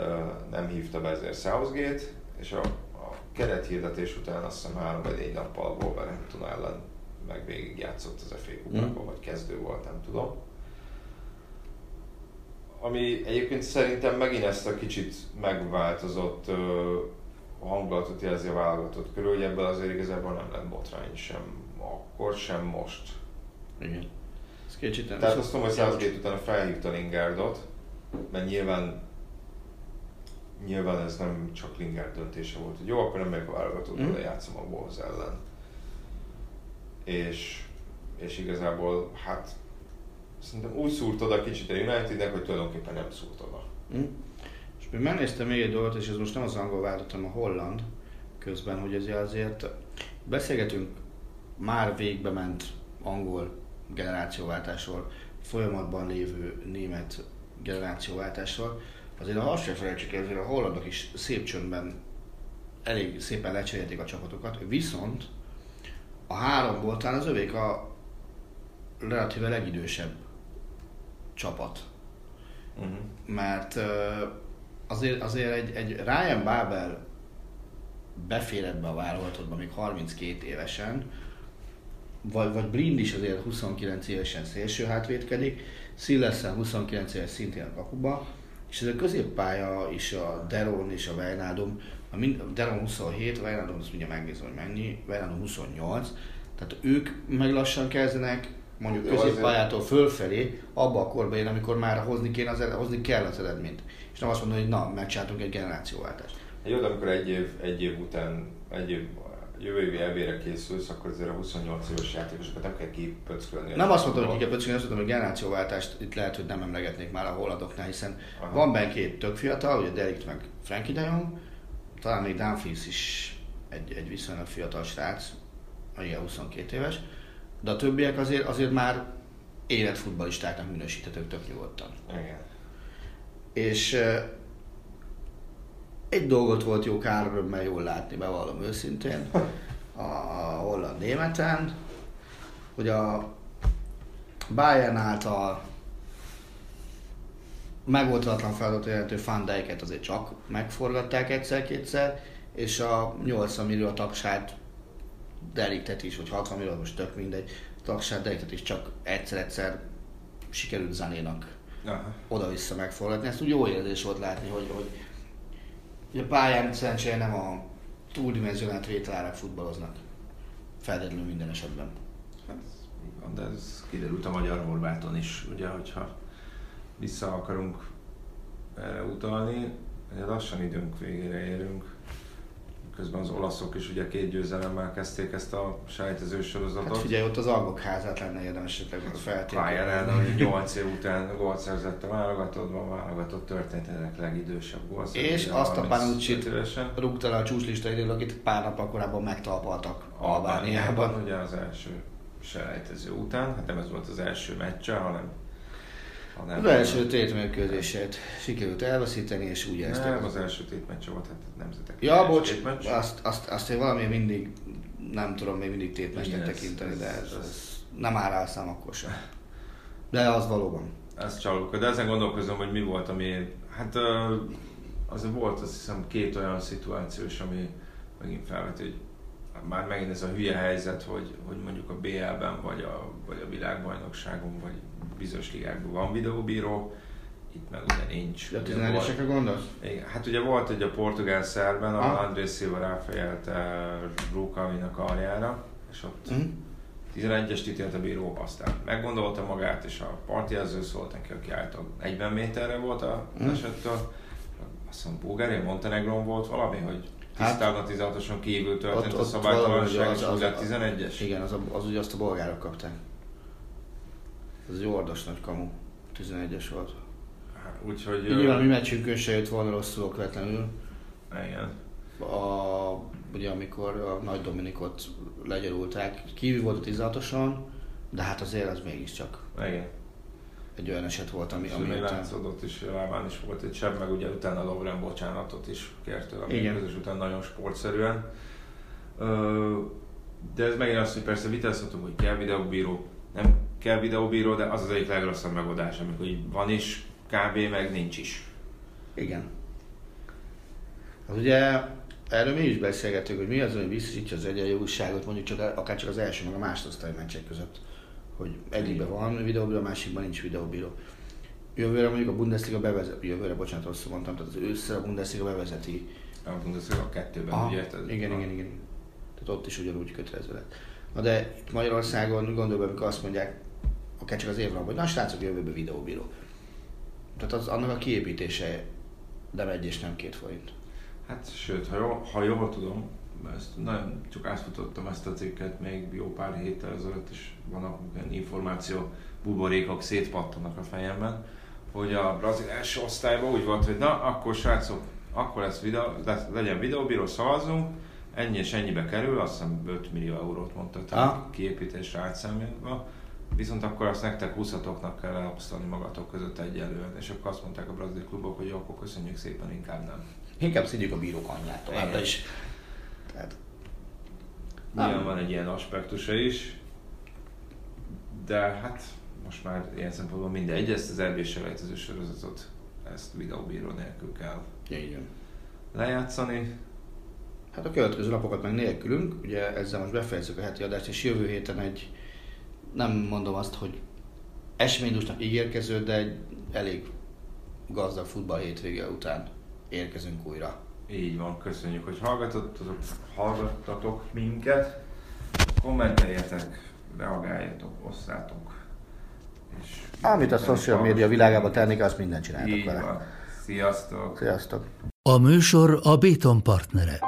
nem hívta be ezért Southgate, és a kerethirdetés után azt hiszem három vagy négy nappal a Wolverhampton ellen meg végig játszott az FA kupában, mm. vagy kezdő volt, nem tudom. Ami egyébként szerintem megint ezt a kicsit megváltozott uh, hangulatot jelzi a válogatott körül, hogy ebből azért igazából nem lett botrány sem akkor, sem most. Igen. Ez kicsit Tehát azt tudom, hogy Southgate utána felhívta Lingardot, mert nyilván nyilván ez nem csak Lingard döntése volt, hogy jó, akkor nem megyek a válogatót, mm. játszom a Wolves ellen. És, és igazából hát szerintem úgy szúrt oda kicsit a Unitednek, hogy tulajdonképpen nem szúrt oda. Mm. És még megnéztem még egy dolgot, és ez most nem az angol váltottam, a holland közben, hogy ezért azért beszélgetünk már végbe ment angol generációváltásról, folyamatban lévő német generációváltásról, azért a azt sem felejtsük el, a hollandok is szép csöndben elég szépen lecserélték a csapatokat, viszont a három talán az övék a relatíve legidősebb csapat. Uh-huh. Mert azért, azért egy, egy Ryan Babel befér ebbe a válogatottba még 32 évesen, vagy, vagy Blind is azért 29 évesen szélső hátvédkedik, Szilleszen 29 éves szintén a kapuba, és ez a középpálya is a Deron és a Wijnaldum, a, mind, Deron 27, a Wijnaldum azt mondja megnézem, hogy mennyi, Wijnaldum 28, tehát ők meg lassan kezdenek mondjuk Jó, középpályától fölfelé, abba a korba én, amikor már hozni, kéne az, hozni kell az eredményt. És nem azt mondom, hogy na, megcsináltunk egy generációváltást. Jó, de amikor egy év, egy év után, egy év jövő évi elvére készülsz, akkor azért a 28 éves játékosokat nem kell kipöckölni. Nem azt mondtam, hogy ki kell pöckölni, azt mondtam, hogy generációváltást itt lehet, hogy nem emlegetnék már a holladoknál, hiszen Aha. van benne két tök fiatal, ugye Delikt meg Frankie de Jong, talán még Dumfries is egy, egy viszonylag fiatal srác, igen, 22 éves, de a többiek azért, azért már életfutballistáknak minősíthetők tök nyugodtan. Igen. És egy dolgot volt jó kár örömmel jól látni, bevallom őszintén, a, holland németen, hogy a Bayern által megoldatlan feladat jelentő Fandeiket azért csak megforgatták egyszer-kétszer, és a 80 millió tagsát deliktet is, vagy 60 millió, most tök mindegy, tagsát deliktet is csak egyszer-egyszer sikerült Zanénak oda-vissza megforgatni. Ezt úgy jó érzés volt látni, hogy, hogy Ugye pályán szerencsére nem a túldimenzionált vételárak futballoznak. Feltétlenül minden esetben. Hát, de ez kiderült a magyar Horváton is, ugye, hogyha vissza akarunk erre utalni, lassan időnk végére érünk közben az olaszok is ugye két győzelemmel kezdték ezt a sejtező sorozatot. Hát figyelj, ott az algok házát lenne érdemes esetleg feltétlenül. Pályán hogy 8 év után gólt szerzett a válogatottban, a válogatott történetek legidősebb gólt. És azt a panucci rúgta le a csúcslista idő, akit pár nap korábban megtalpaltak Albániában. Ugye az első selejtező után, hát nem ez volt az első meccse, hanem az első tétmérkőzését sikerült elveszíteni, és úgy ezt... Nem, az első tétmeccs volt, hát nemzetek. Ja, bocs, azt, azt, azt én valami mindig, nem tudom még mindig tétmeccsnek tekinteni, de ez, ez nem áll rá szám akkor sem. De az valóban. Ez csalók, de ezen gondolkozom, hogy mi volt, ami... Hát az volt azt hiszem két olyan szituációs, ami megint felvet, hogy már megint ez a hülye helyzet, hogy, hogy mondjuk a BL-ben, vagy a, vagy a világbajnokságon, vagy bizonyos ligákban van videóbíró, itt meg ugye nincs. De a 11 gondolsz? Igen, hát ugye volt hogy a portugál szerben, ahol ah. Andrés Silva ráfejelte Rukavinak aljára, és ott mm. 11-est ítélt a bíró, aztán meggondolta magát, és a partjelző szólt neki, aki által 40 méterre volt az mm. esettől. Azt mondom, Bulgária, Montenegron volt valami, hogy hát, kívül történt ott, a szabálytalanság, és az, az, 11-es? Igen, az, az, ugye azt a bolgárok kapták. Ez egy ordos nagy kamu. 11-es volt. Hát, úgyhogy... Nyilván mi meccsünkön se jött volna rosszul okvetlenül. Igen. A, ugye amikor a Nagy Dominikot legyarulták, kívül volt a 16-oson, de hát azért az mégiscsak. Igen. Egy olyan eset volt, ami... ami után... látszódott is, lábán is volt egy seb, meg ugye utána Lauren bocsánatot is kért tőle, Igen. közös után nagyon sportszerűen. De ez megint azt, hogy persze vitázhatunk, hogy kell videóbíró, nem kell videóbíró, de az az egyik legrosszabb megoldás, amikor így van is, kb. meg nincs is. Igen. Az ugye erről mi is beszélgetünk, hogy mi az, hogy biztosítja az egyenjogúságot, mondjuk csak, akár csak az első, meg a másodosztály meccsek között. Hogy egyikben van videóbíró, a másikban nincs videóbíró. Jövőre mondjuk a Bundesliga bevezeti, jövőre, bocsánat, rosszul mondtam, tehát az ősszel a Bundesliga bevezeti. A Bundesliga a kettőben, Aha, ugye? Tehát igen, igen, igen, igen. Tehát ott is ugyanúgy kötelező lett. Na de itt Magyarországon gondolom, amikor azt mondják, akár csak az évre, hogy na srácok, jövőben videóbíró. Tehát az, annak a kiépítése nem egy és nem két forint. Hát sőt, ha jól, ha jól tudom, ezt nagyon csak átfutottam ezt a cikket még jó pár héttel ezelőtt is vannak ilyen információ, buborékok szétpattanak a fejemben, hogy a brazil első osztályban úgy volt, hogy na, akkor srácok, akkor lesz videó, legyen videóbíró, szavazunk, ennyi és ennyibe kerül, azt hiszem 5 millió eurót mondta, tehát kiépítésre átszámítva, viszont akkor azt nektek 20 kell elosztani magatok között egyelően, és akkor azt mondták a brazil klubok, hogy jó, akkor köszönjük szépen, inkább nem. Inkább szedjük a bírók anyját továbbra is. Tehát... Nyilván van egy ilyen aspektusa is, de hát most már ilyen szempontból mindegy, ezt az RB selejtező sorozatot, ezt videóbíró nélkül kell Igen. lejátszani. Hát a következő napokat meg nélkülünk, ugye ezzel most befejezzük a heti adást, és jövő héten egy, nem mondom azt, hogy eseménydúsnak ígérkező, de egy elég gazdag futball hétvége után érkezünk újra. Így van, köszönjük, hogy hallgatottatok, hallgattatok minket. Kommenteljetek, reagáljatok, osszátok. És Amit a social média világában tennék, azt minden csináltok vele. Van. Sziasztok! Sziasztok! A műsor a Béton partnere.